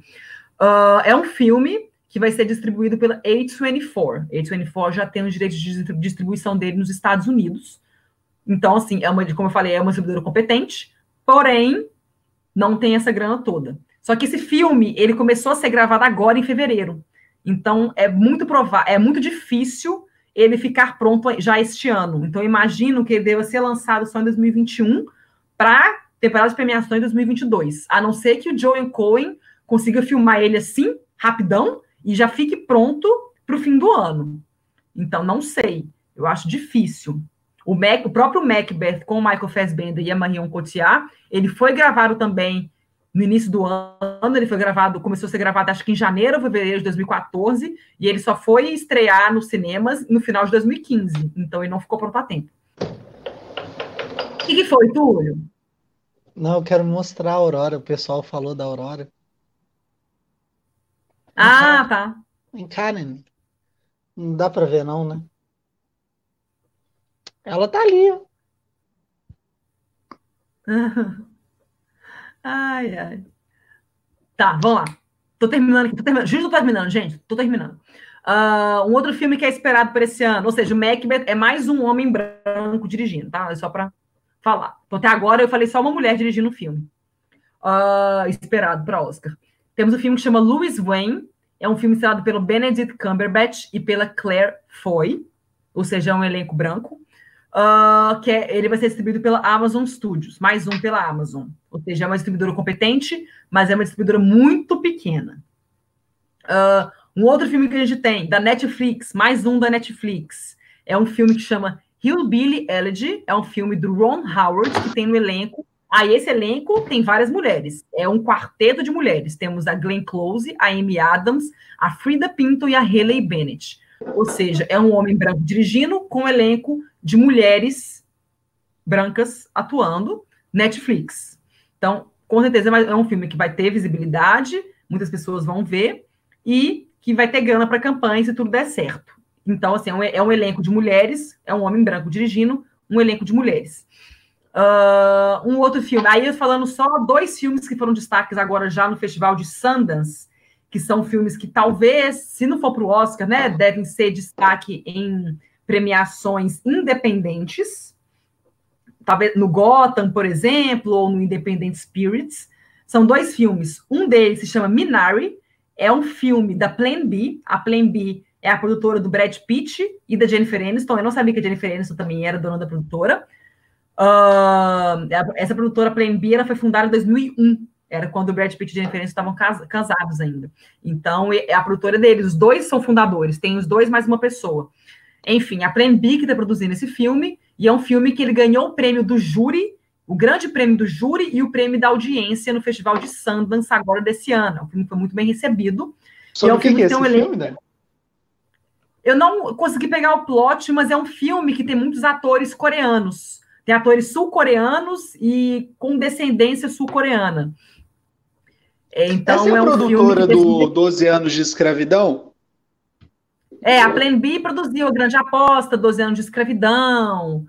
B: Uh, é um filme que vai ser distribuído pela A24. A A24 já tem os direitos de distribuição dele nos Estados Unidos. Então, assim, é uma, como eu falei, é uma distribuidora competente, porém, não tem essa grana toda. Só que esse filme, ele começou a ser gravado agora em fevereiro. Então, é muito provável, é muito difícil ele ficar pronto já este ano. Então, imagino que ele deva ser lançado só em 2021 para temporada de premiações em 2022. A não ser que o Joel Cohen consiga filmar ele assim, rapidão, e já fique pronto para o fim do ano. Então, não sei. Eu acho difícil. O, Mac, o próprio Macbeth com o Michael Fassbender e a Marion Cotillard, ele foi gravado também no início do ano, ele foi gravado, começou a ser gravado acho que em janeiro ou fevereiro de 2014, e ele só foi estrear nos cinemas no final de 2015, então ele não ficou pronto a tempo. O que, que foi, Túlio?
C: Não, eu quero mostrar a Aurora, o pessoal falou da Aurora.
B: Ah, tá.
C: Em Karen. Não dá para ver não, né? Ela tá ali, ó.
B: Ai, ai. Tá, vamos lá. Tô terminando aqui. Tô terminando. Justo tô terminando, gente. Tô terminando. Uh, um outro filme que é esperado para esse ano, ou seja, o Macbeth é mais um homem branco dirigindo, tá? É só para falar. Então, até agora eu falei só uma mulher dirigindo um filme. Uh, esperado para Oscar. Temos um filme que chama Louis Wayne. É um filme estrelado pelo Benedict Cumberbatch e pela Claire Foy, ou seja, é um elenco branco uh, que é, ele vai ser distribuído pela Amazon Studios, mais um pela Amazon. Ou seja, é uma distribuidora competente, mas é uma distribuidora muito pequena. Uh, um outro filme que a gente tem, da Netflix, mais um da Netflix, é um filme que chama Hillbilly Elegy, é um filme do Ron Howard, que tem no elenco. Aí ah, esse elenco tem várias mulheres, é um quarteto de mulheres. Temos a Glenn Close, a Amy Adams, a Frida Pinto e a Haley Bennett. Ou seja, é um homem branco dirigindo com um elenco de mulheres brancas atuando, Netflix. Então, com certeza é um filme que vai ter visibilidade, muitas pessoas vão ver, e que vai ter grana para campanha se tudo der certo. Então, assim, é um, é um, elenco de mulheres, é um homem branco dirigindo, um elenco de mulheres. Uh, um outro filme, aí falando só dois filmes que foram destaques agora já no Festival de Sundance, que são filmes que talvez, se não for para o Oscar, né, devem ser destaque em premiações independentes, talvez no Gotham, por exemplo, ou no Independent Spirits. São dois filmes. Um deles se chama Minari, é um filme da Plan B. A Plan B é a produtora do Brad Pitt e da Jennifer Aniston. Eu não sabia que a Jennifer Aniston também era dona da produtora. Uh, essa produtora Plan B ela foi fundada em 2001. Era quando o Brad Pitt e Jennifer Aniston estavam cas casados ainda. Então, é a produtora deles. Os dois são fundadores. Tem os dois mais uma pessoa. Enfim, a Plan B que está produzindo esse filme, e é um filme que ele ganhou o prêmio do júri o grande prêmio do júri e o prêmio da audiência no Festival de Sundance agora desse ano. O filme foi muito bem recebido.
C: Sobre é o que, que é esse um filme, né?
B: Eu não consegui pegar o plot, mas é um filme que tem muitos atores coreanos. Tem atores sul-coreanos e com descendência sul-coreana.
C: É, então, Essa é a é um produtora do 12 anos de escravidão?
B: É, a Plan B produziu A Grande Aposta, 12 anos de escravidão.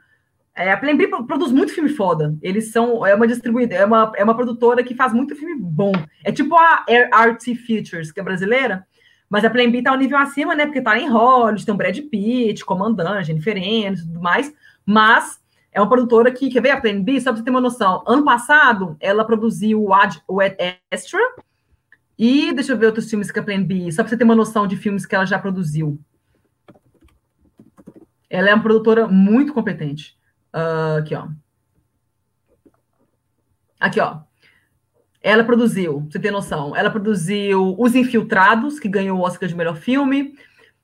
B: É, a Plan B produz muito filme foda. Eles são. É uma distribuidora, é uma, é uma produtora que faz muito filme bom. É tipo a Art Features, que é brasileira. Mas a Plan B tá um nível acima, né? Porque tá em Hollywood, tem o Brad Pitt, comandante, Jennifer Aniston e tudo mais. Mas é uma produtora que, quer ver a Plan B? Só pra você ter uma noção. Ano passado, ela produziu o Ad, o Extra. E deixa eu ver outros filmes que a Plan B, só pra você ter uma noção de filmes que ela já produziu. Ela é uma produtora muito competente. Uh, aqui, ó. Aqui, ó. Ela produziu, pra você ter noção, ela produziu Os Infiltrados, que ganhou o Oscar de melhor filme.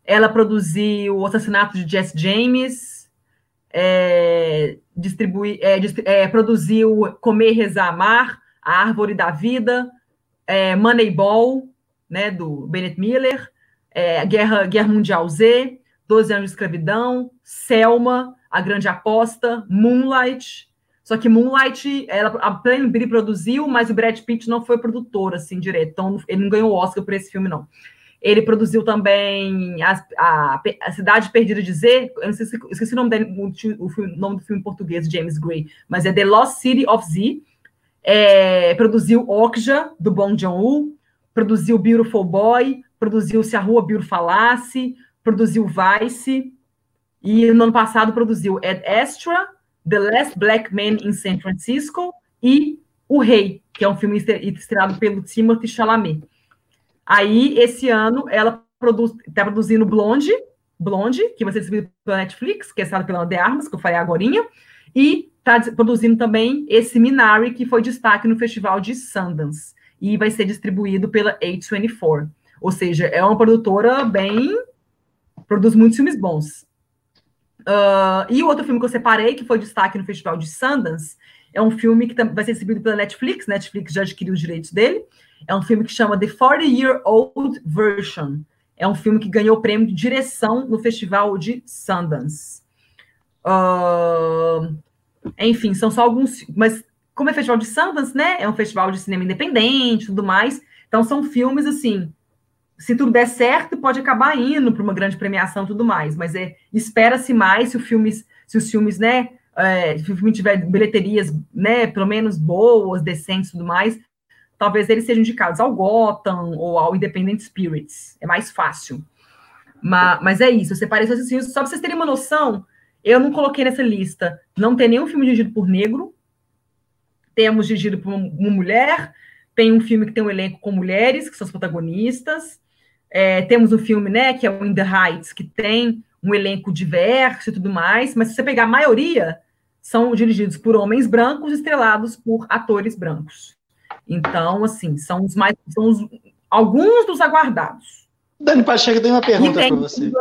B: Ela produziu O Assassinato de Jesse James. É, distribui, é, é, produziu Comer, Rezar, Amar, A Árvore da Vida, é, Moneyball, né, do Bennett Miller, é, Guerra, Guerra Mundial Z, 12 anos de escravidão, Selma, A Grande Aposta, Moonlight. Só que Moonlight, ela, a Plainbury produziu, mas o Brad Pitt não foi produtor, assim, direto. Então, ele não ganhou o Oscar por esse filme, não. Ele produziu também a, a, a Cidade Perdida de Z, eu não sei se, esqueci o nome, dele, o, o, nome do filme em português, James Gray, mas é The Lost City of Z. É, produziu Okja, do Bong Joon-ho, produziu Beautiful Boy, produziu Se a Rua Beautiful Falasse, produziu Vice, e no ano passado produziu Ed Astra, The Last Black Man in San Francisco e O Rei, que é um filme estrelado pelo Timothy Chalamet. Aí, esse ano, ela produz, está produzindo Blonde, Blonde, que vai ser exibido pela Netflix, que é estrelado pela De Armas, que eu falei agora, e está produzindo também esse Minari, que foi destaque no Festival de Sundance, e vai ser distribuído pela A24. Ou seja, é uma produtora bem produz muitos filmes bons. Uh, e o outro filme que eu separei, que foi destaque no Festival de Sundance, é um filme que vai ser exibido pela Netflix, Netflix já adquiriu os direitos dele. É um filme que chama The 40 Year Old Version. É um filme que ganhou o prêmio de direção no Festival de Sundance. Uh, enfim, são só alguns. Mas, como é Festival de Sundance, né? É um festival de cinema independente tudo mais. Então, são filmes assim se tudo der certo, pode acabar indo para uma grande premiação tudo mais, mas é, espera-se mais se, o filme, se os filmes, né, é, se o filme tiver bilheterias, né, pelo menos boas, decentes tudo mais, talvez eles sejam indicados ao Gotham ou ao Independent Spirits, é mais fácil. Mas, mas é isso, eu separei esses filmes, só para vocês terem uma noção, eu não coloquei nessa lista, não tem nenhum filme dirigido por negro, temos dirigido por uma, mulher, tem um filme que tem um elenco com mulheres, que são as protagonistas, é, temos o filme, né, que é o In the Heights, que tem um elenco diverso e tudo mais, mas se você pegar a maioria, são dirigidos por homens brancos, estrelados por atores brancos. Então, assim, são os mais. São os, alguns dos aguardados.
C: Dani Pacheco, tem uma pergunta para você.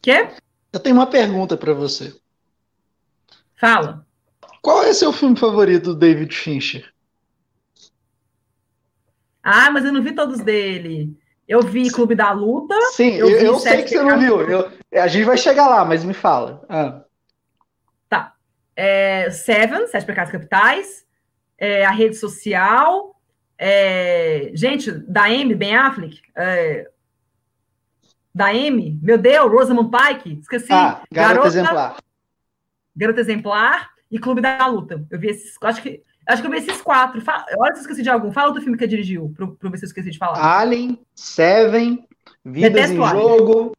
B: Quê?
C: Eu tenho uma pergunta para você.
B: Fala.
C: Qual é seu filme favorito do David Fincher?
B: Ah, mas eu não vi todos dele. Eu vi Clube da Luta.
C: Sim, eu, eu, eu sei que você não viu. Eu, a gente vai chegar lá, mas me fala. Ah.
B: Tá. É, Seven, Sete Pecados Capitais. É, a Rede Social. É, gente, da M, Ben Affleck. É, da M, meu Deus, Rosamund Pike. Esqueci.
C: Ah, Garota, Garota Exemplar.
B: Garota Exemplar e Clube da Luta. Eu vi esses. Acho que Acho que eu vi esses quatro. Fala, olha se eu esqueci de algum. Fala outro filme que dirigiu, para ver se eu esqueci de falar.
C: Alien, Seven, Vidas Detesto em Alien. Jogo,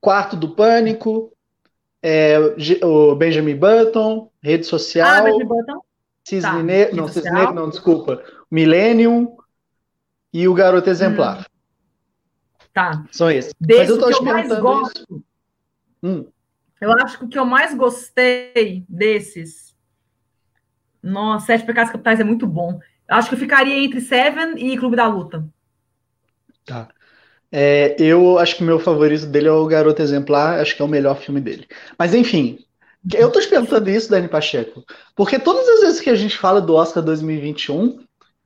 C: Quarto do Pânico, é, o Benjamin Button, Rede Social. Ah, Benjamin Button. Cisne tá. Negro, não, Cisne Negro, não, desculpa. Millennium e o Garoto Exemplar. Hum.
B: Tá.
C: São esses.
B: Desse Mas eu tô que eu mais gosto. Hum. Eu acho que o que eu mais gostei desses nossa, Sete Pecados Capitais é muito bom. Acho que eu ficaria entre Seven e Clube da Luta.
C: Tá. É, eu acho que o meu favorito dele é o Garoto Exemplar, acho que é o melhor filme dele. Mas enfim, Eu tô te perguntando isso, Dani Pacheco, porque todas as vezes que a gente fala do Oscar 2021,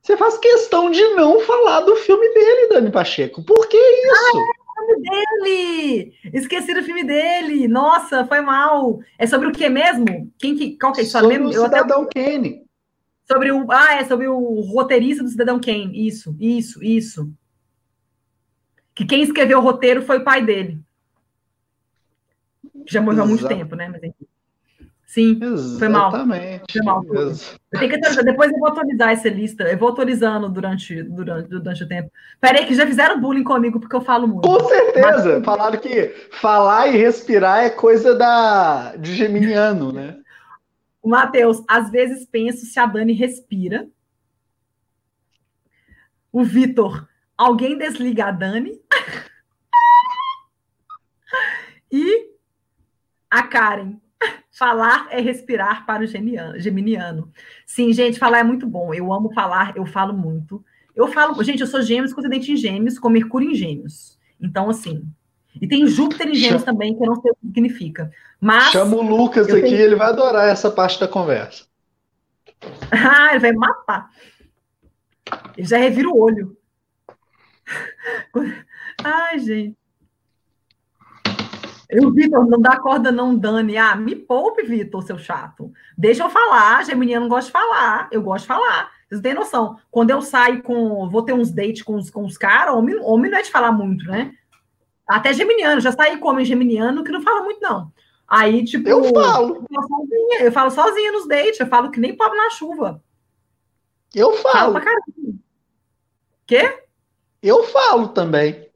C: você faz questão de não falar do filme dele, Dani Pacheco. Por que isso?
B: Ah, é o filme dele! Esqueci do filme dele! Nossa, foi mal! É sobre o que mesmo? Quem que, qual que é história
C: sobre
B: mesmo?
C: O Cidadão até... Kane.
B: Sobre o. Ah, é sobre o roteirista do Cidadão Kane. Isso, isso, isso. Que quem escreveu o roteiro foi o pai dele. Já morreu há muito tempo, né? Mas enfim. Sim,
C: Exatamente.
B: foi mal. Foi mal. Eu tenho que atualizar. Depois eu vou atualizar essa lista. Eu vou atualizando durante, durante, durante o tempo. Peraí, que já fizeram bullying comigo porque eu falo muito.
C: Com certeza. Mas... Falaram que falar e respirar é coisa da... de geminiano, né?
B: O Matheus, às vezes penso se a Dani respira. O Vitor, alguém desliga a Dani. e a Karen, Falar é respirar para o geminiano. Sim, gente, falar é muito bom. Eu amo falar, eu falo muito. Eu falo, gente, eu sou gêmeos com acidente em gêmeos, com Mercúrio em gêmeos. Então, assim. E tem Júpiter em gêmeos Chama... também, que eu não sei o que significa. Mas.
C: Chama o Lucas aqui, tenho... ele vai adorar essa parte da conversa.
B: ah, ele vai matar. Ele já revira o olho. Ai, gente. Eu, Vitor, não dá corda, não, Dani. Ah, me poupe, Vitor, seu chato. Deixa eu falar. Geminiano não gosta de falar. Eu gosto de falar. Vocês têm noção. Quando eu saio com. Vou ter uns dates com os, com os caras, homem, homem não é de falar muito, né? Até geminiano. Já saí com homem geminiano que não fala muito, não. Aí, tipo.
C: Eu falo.
B: Eu falo sozinha, eu falo sozinha nos dates. Eu falo que nem pobre na chuva.
C: Eu falo. Falo pra
B: caramba. Quê?
C: Eu falo também.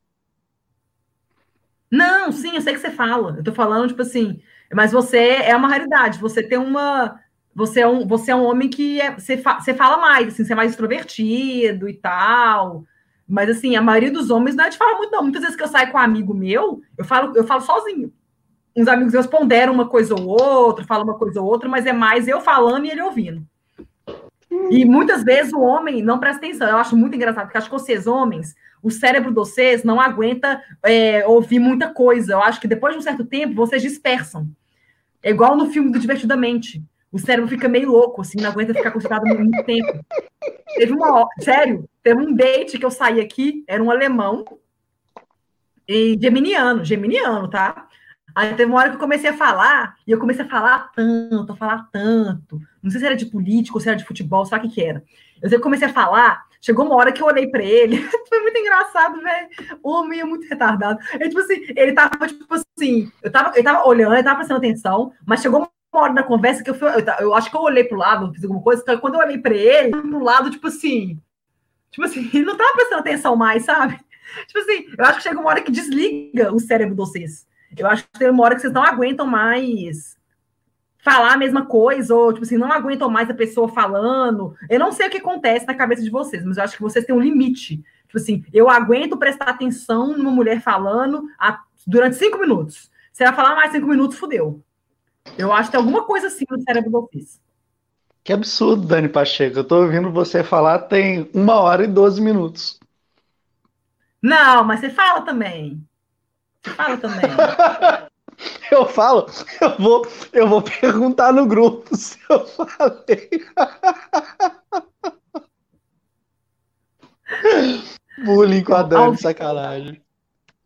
B: Não, sim, eu sei que você fala. Eu tô falando, tipo assim, mas você é uma raridade. Você tem uma. Você é um, você é um homem que é, você, fa, você fala mais, assim, você é mais extrovertido e tal. Mas assim, a maioria dos homens não é de falar muito, não. Muitas vezes que eu saio com um amigo meu, eu falo, eu falo sozinho. Uns amigos meus ponderam uma coisa ou outra, falam uma coisa ou outra, mas é mais eu falando e ele ouvindo. E muitas vezes o homem não presta atenção. Eu acho muito engraçado, porque acho que vocês, homens, o cérebro de vocês não aguenta é, ouvir muita coisa. Eu acho que depois de um certo tempo, vocês dispersam. É igual no filme do Divertidamente. O cérebro fica meio louco, assim, não aguenta ficar concentrado muito tempo. Teve uma. Sério, teve um date que eu saí aqui, era um alemão e geminiano, geminiano, tá? Aí teve uma hora que eu comecei a falar, e eu comecei a falar tanto, a falar tanto. Não sei se era de político, se era de futebol, sabe o que, que era. Eu comecei a falar, chegou uma hora que eu olhei para ele, foi muito engraçado, velho. Homem é muito retardado. É tipo assim, ele tava, tipo assim, eu tava, eu tava olhando, ele tava prestando atenção, mas chegou uma hora da conversa que eu fui, eu, eu acho que eu olhei pro lado, fiz alguma coisa, então quando eu olhei para ele, pro lado, tipo assim, tipo assim, ele não tava prestando atenção mais, sabe? Tipo assim, eu acho que chega uma hora que desliga o cérebro de vocês. Eu acho que tem uma hora que vocês não aguentam mais falar a mesma coisa, ou, tipo assim, não aguentam mais a pessoa falando. Eu não sei o que acontece na cabeça de vocês, mas eu acho que vocês têm um limite. Tipo assim, eu aguento prestar atenção numa mulher falando a, durante cinco minutos. Se ela falar mais cinco minutos, fudeu. Eu acho que tem alguma coisa assim no cérebro de vocês.
C: Que absurdo, Dani Pacheco. Eu tô ouvindo você falar tem uma hora e doze minutos.
B: Não, mas você fala também. Fala também.
C: Eu falo, eu vou, eu vou perguntar no grupo se eu falei. Bullying com a Dani, Ao, sacanagem.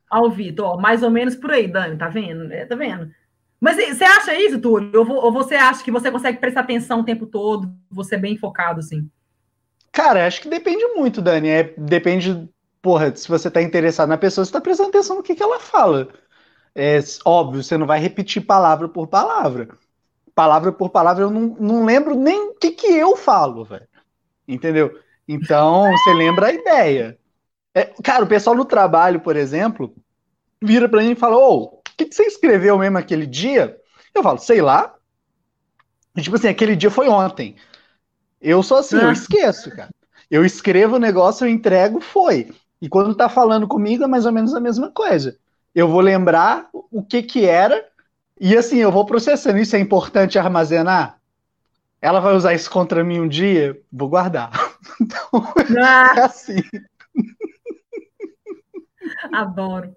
B: Ao Vitor, mais ou menos por aí, Dani, tá vendo? É, tá vendo? Mas você acha isso, Túlio? Ou, ou você acha que você consegue prestar atenção o tempo todo, você é bem focado, assim?
C: Cara, acho que depende muito, Dani. É, depende, porra, se você tá interessado na pessoa, você tá prestando atenção no que, que ela fala. É óbvio, você não vai repetir palavra por palavra. Palavra por palavra, eu não, não lembro nem o que, que eu falo, velho. Entendeu? Então, você lembra a ideia. É, cara, o pessoal no trabalho, por exemplo, vira para mim e fala: Ô, o que, que você escreveu mesmo aquele dia? Eu falo, sei lá. E, tipo assim, aquele dia foi ontem. Eu sou assim, eu ah. esqueço, cara. Eu escrevo o negócio, eu entrego, foi. E quando tá falando comigo é mais ou menos a mesma coisa eu vou lembrar o que que era e assim eu vou processando. Isso é importante armazenar. Ela vai usar isso contra mim um dia, vou guardar. Então, ah. é assim.
B: Adoro.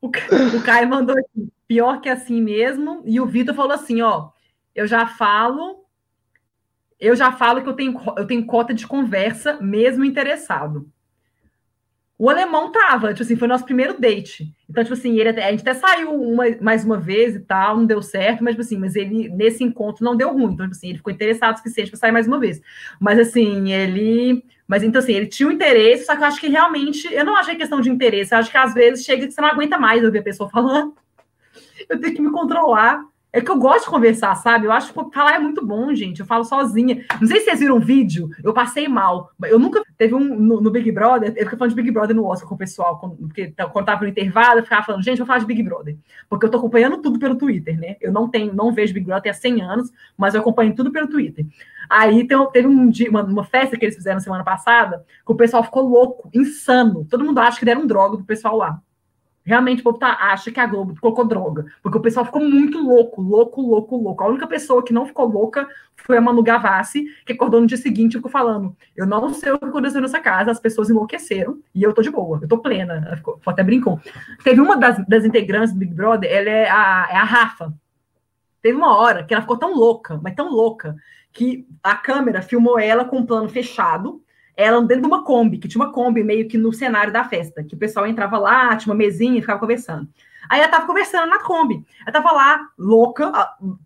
B: O, o Caio mandou aqui, pior que assim mesmo, e o Vitor falou assim, ó, eu já falo, eu já falo que eu tenho, eu tenho cota de conversa mesmo interessado. O alemão tava, tipo assim, foi nosso primeiro date. Então, tipo assim, ele até, a gente até saiu uma, mais uma vez e tal, não deu certo, mas, tipo assim, mas ele, nesse encontro, não deu ruim. Então, tipo assim, ele ficou interessado o suficiente para sair mais uma vez. Mas, assim, ele. Mas, então, assim, ele tinha um interesse, só que eu acho que realmente. Eu não achei questão de interesse, eu acho que às vezes chega que você não aguenta mais ouvir a pessoa falando. Eu tenho que me controlar. É que eu gosto de conversar, sabe? Eu acho que falar é muito bom, gente. Eu falo sozinha. Não sei se vocês viram um vídeo, eu passei mal. Eu nunca. Teve um no, no Big Brother, eu fiquei falando de Big Brother no Oscar com o pessoal, porque quando tava no intervalo, eu ficava falando, gente, vou falar de Big Brother. Porque eu tô acompanhando tudo pelo Twitter, né? Eu não tenho, não vejo Big Brother há 100 anos, mas eu acompanho tudo pelo Twitter. Aí tem, teve um dia, uma, uma, festa que eles fizeram semana passada, que o pessoal ficou louco, insano. Todo mundo acha que deram droga do pessoal lá. Realmente o povo tá, acha que a Globo colocou droga, porque o pessoal ficou muito louco, louco, louco, louco. A única pessoa que não ficou louca foi a Manu Gavassi, que acordou no dia seguinte e ficou falando: Eu não sei o que aconteceu nessa casa, as pessoas enlouqueceram e eu tô de boa, eu tô plena. Ela ficou, até brincou. Teve uma das, das integrantes do Big Brother, ela é a, é a Rafa. Teve uma hora que ela ficou tão louca, mas tão louca, que a câmera filmou ela com um plano fechado ela dentro de uma Kombi, que tinha uma Kombi meio que no cenário da festa, que o pessoal entrava lá, tinha uma mesinha e ficava conversando. Aí ela tava conversando na Kombi. Ela tava lá, louca,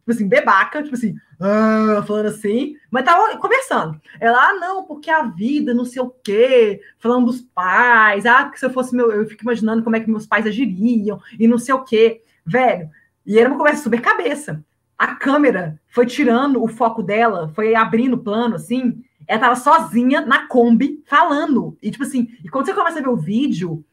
B: assim, bebaca, tipo assim, ah, falando assim, mas tava conversando. Ela, ah, não, porque a vida, não sei o quê, falando dos pais, ah, que se eu fosse meu, eu fico imaginando como é que meus pais agiriam, e não sei o quê. Velho, e era uma conversa super cabeça. A câmera foi tirando o foco dela, foi abrindo o plano, assim, ela tava sozinha na Kombi falando. E, tipo assim, e quando você começa a ver o vídeo,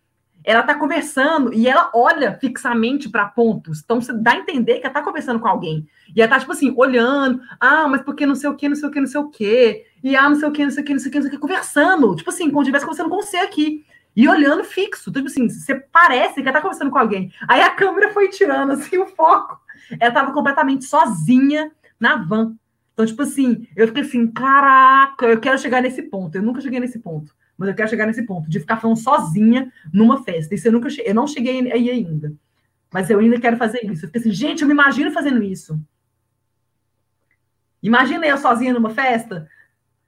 B: ela tá conversando e ela olha fixamente para pontos. Então você dá a entender que ela tá conversando com alguém. E ela tá, tipo assim, olhando. Ah, mas porque não sei o que, não sei o que, não sei o que. E ah, não sei o que, não sei o que, não sei o que, não sei o que, conversando. Tipo assim, como se estivesse conversando com você aqui. E olhando fixo. Tipo assim, você parece que ela tá conversando com alguém. Aí a câmera foi tirando, assim, o foco. Ela tava completamente sozinha na van. Então, tipo assim, eu fiquei assim, caraca, eu quero chegar nesse ponto. Eu nunca cheguei nesse ponto, mas eu quero chegar nesse ponto de ficar falando sozinha numa festa. Isso eu nunca cheguei, eu não cheguei aí ainda. Mas eu ainda quero fazer isso. Eu fiquei assim, gente, eu me imagino fazendo isso. Imagina eu sozinha numa festa,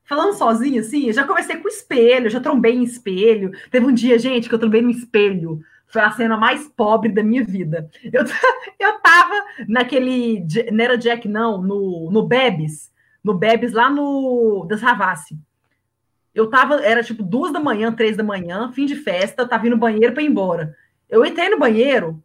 B: falando sozinha, assim, eu já conversei com espelho, já trombei em espelho. Teve um dia, gente, que eu trombei no espelho. Foi a cena mais pobre da minha vida. Eu, eu tava naquele. Não era Jack, não, no, no Bebes. No Bebes, lá no. Da Savassi. Eu tava. Era tipo duas da manhã, três da manhã, fim de festa, tava indo no banheiro para ir embora. Eu entrei no banheiro,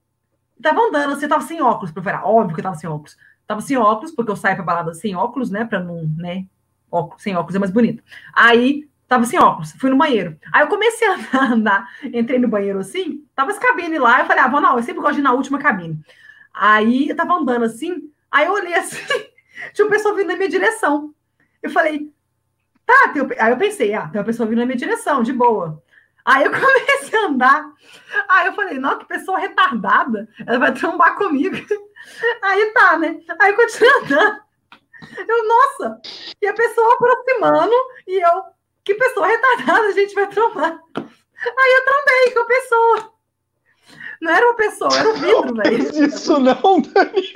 B: tava andando assim, eu tava sem óculos, pra ver. Óbvio que eu tava sem óculos. Tava sem óculos, porque eu saio pra balada sem óculos, né? Pra não, né? Óculos, sem óculos é mais bonito. Aí Tava sem óculos, fui no banheiro. Aí eu comecei a andar, entrei no banheiro assim, tava as cabines lá, eu falei, ah, vou não, eu sempre gosto de ir na última cabine. Aí eu tava andando assim, aí eu olhei assim, tinha uma pessoa vindo na minha direção. Eu falei, tá, tem... aí eu pensei, ah, tem uma pessoa vindo na minha direção, de boa. Aí eu comecei a andar, aí eu falei, não, que pessoa retardada, ela vai trombar comigo. Aí tá, né? Aí eu continuei andando. Eu, nossa, e a pessoa aproximando, e eu, que pessoa retardada a gente vai trombar. Aí eu trombei com a pessoa. Não era uma pessoa, era um vidro, velho.
C: Não fez isso não, Dani.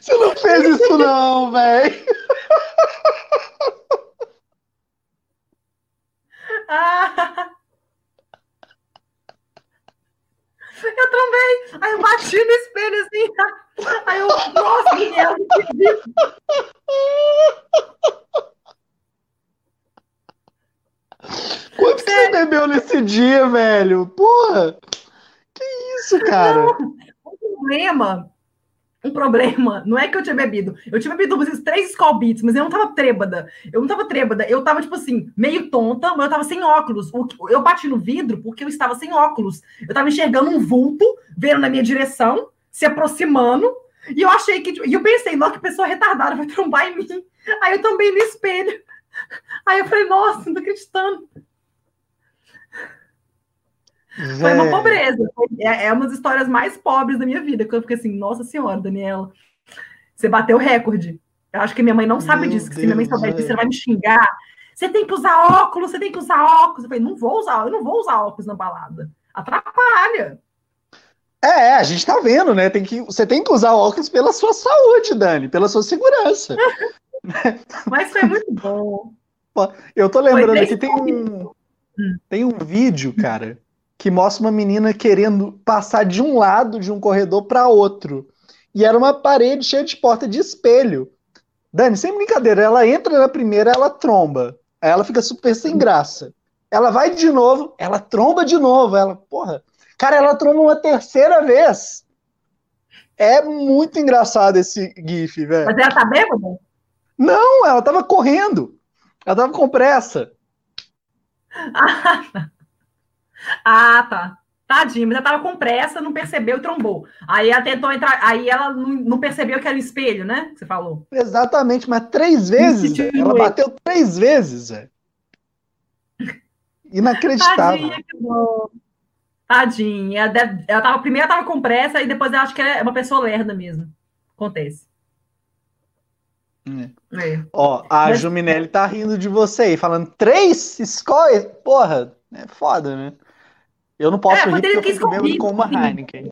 C: Você não fez isso não, velho.
B: Ah. Eu trombei. Aí eu bati no espelho assim. Aí eu, nossa, que
C: Quanto que você bebeu nesse dia, velho? Porra! Que isso, cara?
B: Não, o problema, um problema, não é que eu tinha bebido. Eu tinha bebido esses três Skull mas eu não tava trêbada. Eu não tava trêbada, eu tava, tipo assim, meio tonta, mas eu tava sem óculos. Eu bati no vidro porque eu estava sem óculos. Eu tava enxergando um vulto, vendo na minha direção, se aproximando, e eu achei que. E eu pensei, nossa, que pessoa retardada vai trombar em mim. Aí eu também no espelho. Aí eu falei, nossa, não tô acreditando. Foi uma pobreza. É, é uma das histórias mais pobres da minha vida. Que eu fiquei assim, nossa senhora, Daniela, você bateu recorde. Eu acho que minha mãe não sabe Meu disso, que se minha mãe souber disso, ela vai me xingar. Você tem que usar óculos, você tem que usar óculos. Eu falei, não vou usar, eu não vou usar óculos na balada. Atrapalha.
C: É, a gente tá vendo, né? Tem que, você tem que usar óculos pela sua saúde, Dani, pela sua segurança.
B: Mas foi muito bom.
C: Eu tô lembrando aqui, tem um, tem um vídeo, cara, que mostra uma menina querendo passar de um lado de um corredor para outro. E era uma parede cheia de porta de espelho. Dani, sem brincadeira, ela entra na primeira, ela tromba. Aí ela fica super sem graça. Ela vai de novo, ela tromba de novo. Ela, porra, cara, ela tromba uma terceira vez. É muito engraçado esse GIF, velho.
B: Mas ela tá bêbada?
C: Não, ela tava correndo. Ela tava com pressa.
B: ah, tá. Tadinha, mas ela tava com pressa, não percebeu e trombou. Aí ela tentou entrar, aí ela não, percebeu que era o espelho, né? Você falou.
C: Exatamente, mas três vezes. Ela bateu três vezes, velho. Inacreditável. Tadinha, que bom.
B: Tadinha. Ela, deve, ela tava, primeiro ela tava com pressa e depois eu acho que ela é uma pessoa lerda mesmo. Acontece.
C: É. É. Ó, a Mas... Juminelli tá rindo de você aí, falando três escolhas. Porra, é foda, né? Eu não posso é, rir porque eu fico bêbado com uma Heineken.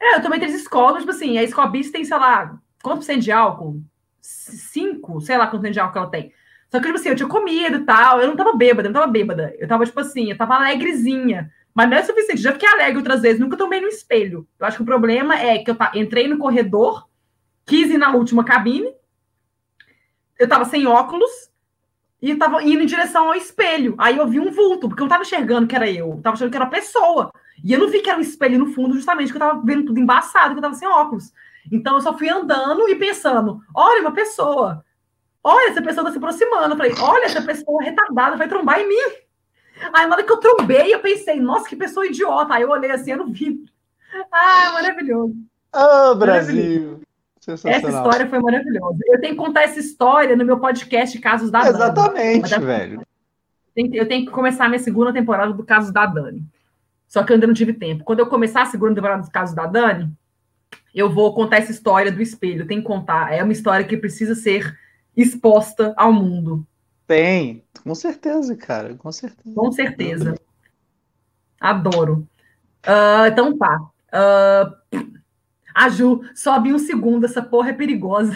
B: É, eu tomei três escolas, tipo assim, a Scobis tem, sei lá, quanto por cento de álcool? Cinco, sei lá quanto por cento de álcool ela tem. Só que, tipo assim, eu tinha comido e tal, eu não tava bêbada, eu não tava bêbada. Eu tava, tipo assim, eu tava alegrezinha. Mas não é suficiente, já fiquei alegre outras vezes, nunca tomei no espelho. Eu acho que o problema é que eu entrei no corredor, quis ir na última cabine, eu tava sem óculos, e tava indo em direção ao espelho. Aí eu vi um vulto, porque eu não tava enxergando que era eu, eu tava achando que era pessoa. E eu não vi que era um espelho no fundo, justamente porque eu tava vendo tudo embaçado, que eu tava sem óculos. Então eu só fui andando e pensando: olha, uma pessoa. Olha, essa pessoa tá se aproximando. Eu falei: olha, essa pessoa retardada vai trombar em mim. Aí na hora que eu trombei, eu pensei: nossa, que pessoa idiota. Aí eu olhei assim, eu não vi. Ah, maravilhoso.
C: Ah, oh, Brasil.
B: Essa história foi maravilhosa. Eu tenho que contar essa história no meu podcast Casos da
C: Dani. Exatamente, velho.
B: Eu tenho que começar minha segunda temporada do Casos da Dani. Só que eu ainda não tive tempo. Quando eu começar a segunda temporada do Casos da Dani, eu vou contar essa história do espelho. Tem que contar. É uma história que precisa ser exposta ao mundo.
C: Tem, com certeza, cara, com certeza.
B: Com certeza. Adoro. Uh, então tá. Uh, a Ju, sobe um segundo, essa porra é perigosa.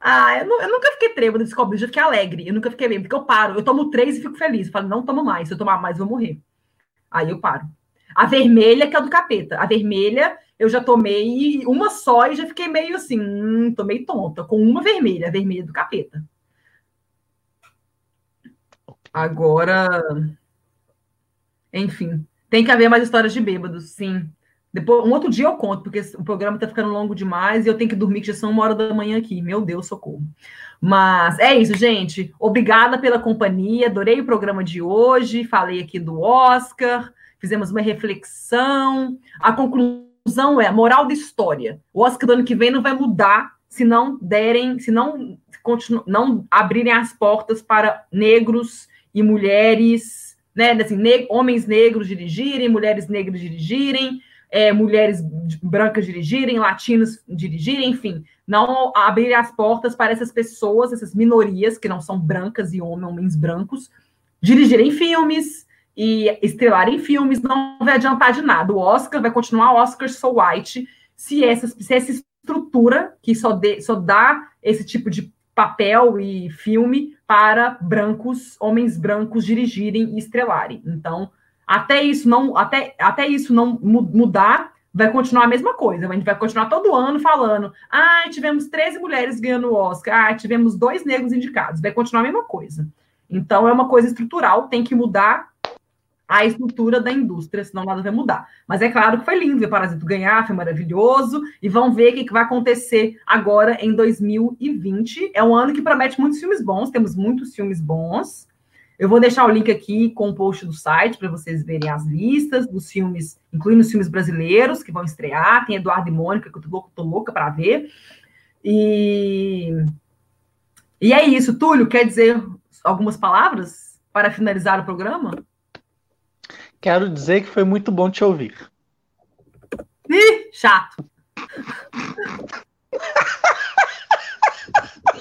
B: Ah, eu, eu nunca fiquei trêbada desse cobre, eu já fiquei alegre. Eu nunca fiquei bem, porque eu paro. Eu tomo três e fico feliz. Eu falo, não tomo mais. Se eu tomar mais, eu vou morrer. Aí eu paro. A vermelha, que é do capeta. A vermelha, eu já tomei uma só e já fiquei meio assim, hum, tô meio tonta. Com uma vermelha, a vermelha do capeta. Agora. Enfim. Tem que haver mais histórias de bêbados, sim. Depois, um outro dia eu conto, porque o programa está ficando longo demais e eu tenho que dormir, que já são uma hora da manhã aqui. Meu Deus, socorro. Mas é isso, gente. Obrigada pela companhia. Adorei o programa de hoje. Falei aqui do Oscar. Fizemos uma reflexão. A conclusão é: moral da história. O Oscar do ano que vem não vai mudar se não derem, se não, continu, não abrirem as portas para negros e mulheres, né? Assim, ne homens negros dirigirem, mulheres negras dirigirem é, mulheres brancas dirigirem, latinos dirigirem, enfim, não abrir as portas para essas pessoas, essas minorias que não são brancas e homens brancos, dirigirem filmes e estrelarem filmes, não vai adiantar de nada. O Oscar vai continuar Oscar So White se essa, se essa estrutura que só, só dá esse tipo de papel e filme para brancos, homens brancos dirigirem e estrelarem. Então, até isso não, até, até isso não mudar, vai continuar a mesma coisa. A gente vai continuar todo ano falando: ah, tivemos 13 mulheres ganhando o Oscar, ah, tivemos dois negros indicados. Vai continuar a mesma coisa. Então é uma coisa estrutural, tem que mudar a estrutura da indústria, senão nada vai mudar. Mas é claro que foi lindo ver Parasito ganhar, foi maravilhoso, e vamos ver o que, que vai acontecer agora em 2020. É um ano que promete muitos filmes bons, temos muitos filmes bons. Eu vou deixar o link aqui com o post do site para vocês verem as listas dos filmes, incluindo os filmes brasileiros que vão estrear. Tem Eduardo e Mônica, que eu tô, louca, tô louca para ver. E... e é isso. Túlio, quer dizer algumas palavras para finalizar o programa?
C: Quero dizer que foi muito bom te ouvir.
B: Ih, chato.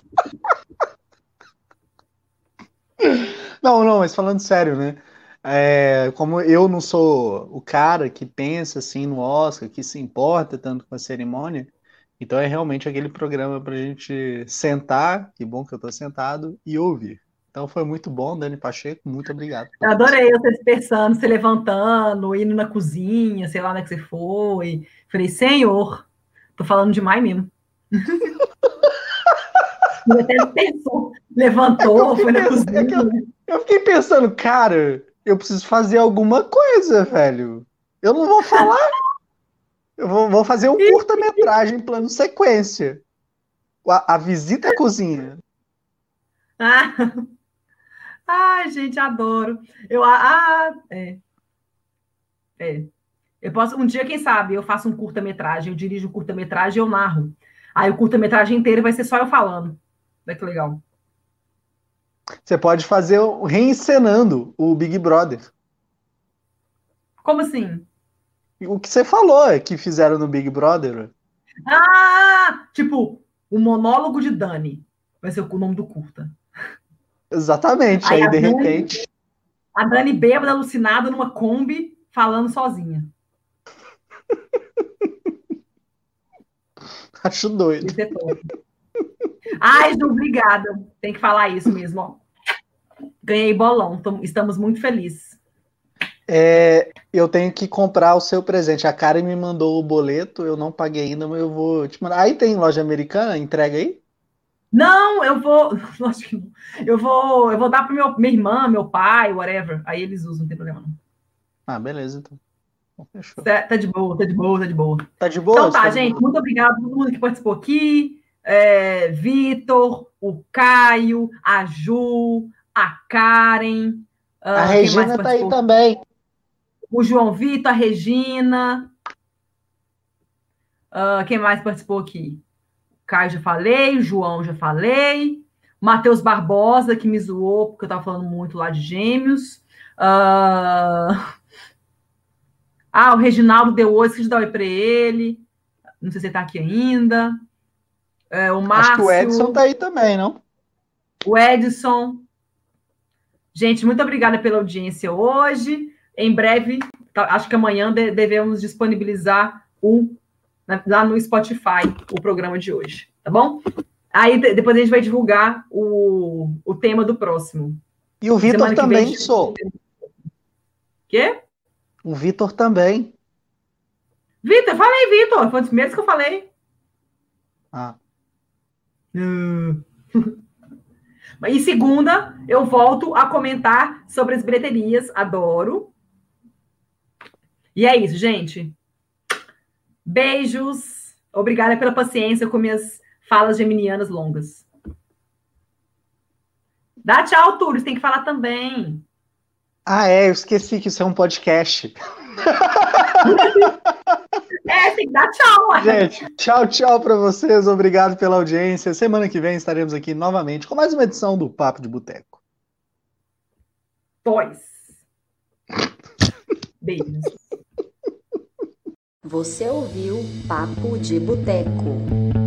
C: Não, não, mas falando sério, né? É, como eu não sou o cara que pensa assim no Oscar, que se importa tanto com a cerimônia, então é realmente aquele programa para a gente sentar, que bom que eu estou sentado, e ouvir. Então foi muito bom, Dani Pacheco, muito obrigado.
B: Eu adorei você se pensando, se levantando, indo na cozinha, sei lá onde é que você foi. Falei, senhor, tô falando demais mesmo. Até pensou, levantou, é foi na pensando, cozinha. É
C: eu, eu fiquei pensando, cara, eu preciso fazer alguma coisa, velho. Eu não vou falar. Eu vou, vou fazer um curta-metragem plano sequência. A, a, visita à cozinha.
B: Ah. Ai, gente, adoro. Eu, ah, é. É. Eu posso, um dia, quem sabe, eu faço um curta-metragem, eu dirijo um curta-metragem e eu narro. Aí o curta-metragem inteiro vai ser só eu falando. Olha que legal.
C: Você pode fazer reencenando o Big Brother.
B: Como assim?
C: O que você falou é que fizeram no Big Brother.
B: Ah! Tipo, o monólogo de Dani. Vai ser o nome do curta.
C: Exatamente. Aí, aí de Dani, repente.
B: A Dani bêbada, alucinada, numa Kombi, falando sozinha.
C: Acho doido.
B: Isso é top. Ai, Ju, obrigada. Tem que falar isso mesmo. Ó. Ganhei bolão. Estamos muito felizes.
C: É, eu tenho que comprar o seu presente. A Karen me mandou o boleto, eu não paguei ainda, mas eu vou te mandar. Aí tem loja americana, entrega aí?
B: Não, eu vou. Lógico que não. Eu vou, eu vou dar para minha irmã, meu pai, whatever. Aí eles usam, não tem problema não.
C: Ah, beleza, então.
B: Fechou. Tá de boa, tá de boa, tá de boa.
C: Tá de boa?
B: Então tá, tá gente. Muito obrigado a todo mundo que participou aqui. É, Vitor, o Caio, a Ju, a Karen.
C: Uh, a Regina tá aí também.
B: O João Vitor, a Regina. Uh, quem mais participou aqui? O Caio já falei, o João já falei. Matheus Barbosa, que me zoou, porque eu estava falando muito lá de gêmeos. Uh... Ah, o Reginaldo deu oi, esqueci de dar oi para ele. Não sei se ele está aqui ainda. É, o Márcio... Acho que
C: o Edson tá aí também, não?
B: O Edson. Gente, muito obrigada pela audiência hoje. Em breve, tá, acho que amanhã devemos disponibilizar o, lá no Spotify o programa de hoje, tá bom? Aí depois a gente vai divulgar o, o tema do próximo.
C: E o Vitor também, vem, sou.
B: Quê?
C: O Vitor também.
B: Vitor, falei, Vitor. Foi os primeiros que eu falei.
C: Ah.
B: Uh. E segunda, eu volto a comentar sobre as bilheterias. Adoro. E é isso, gente. Beijos. Obrigada pela paciência com minhas falas geminianas longas. Dá tchau, Túlio. Você tem que falar também.
C: Ah, é. Eu esqueci que isso é um podcast.
B: É, tem que dar tchau.
C: Gente, tchau, tchau para vocês. Obrigado pela audiência. Semana que vem estaremos aqui novamente com mais uma edição do Papo de Boteco.
B: Pois. Beijos.
A: Você ouviu Papo de Boteco.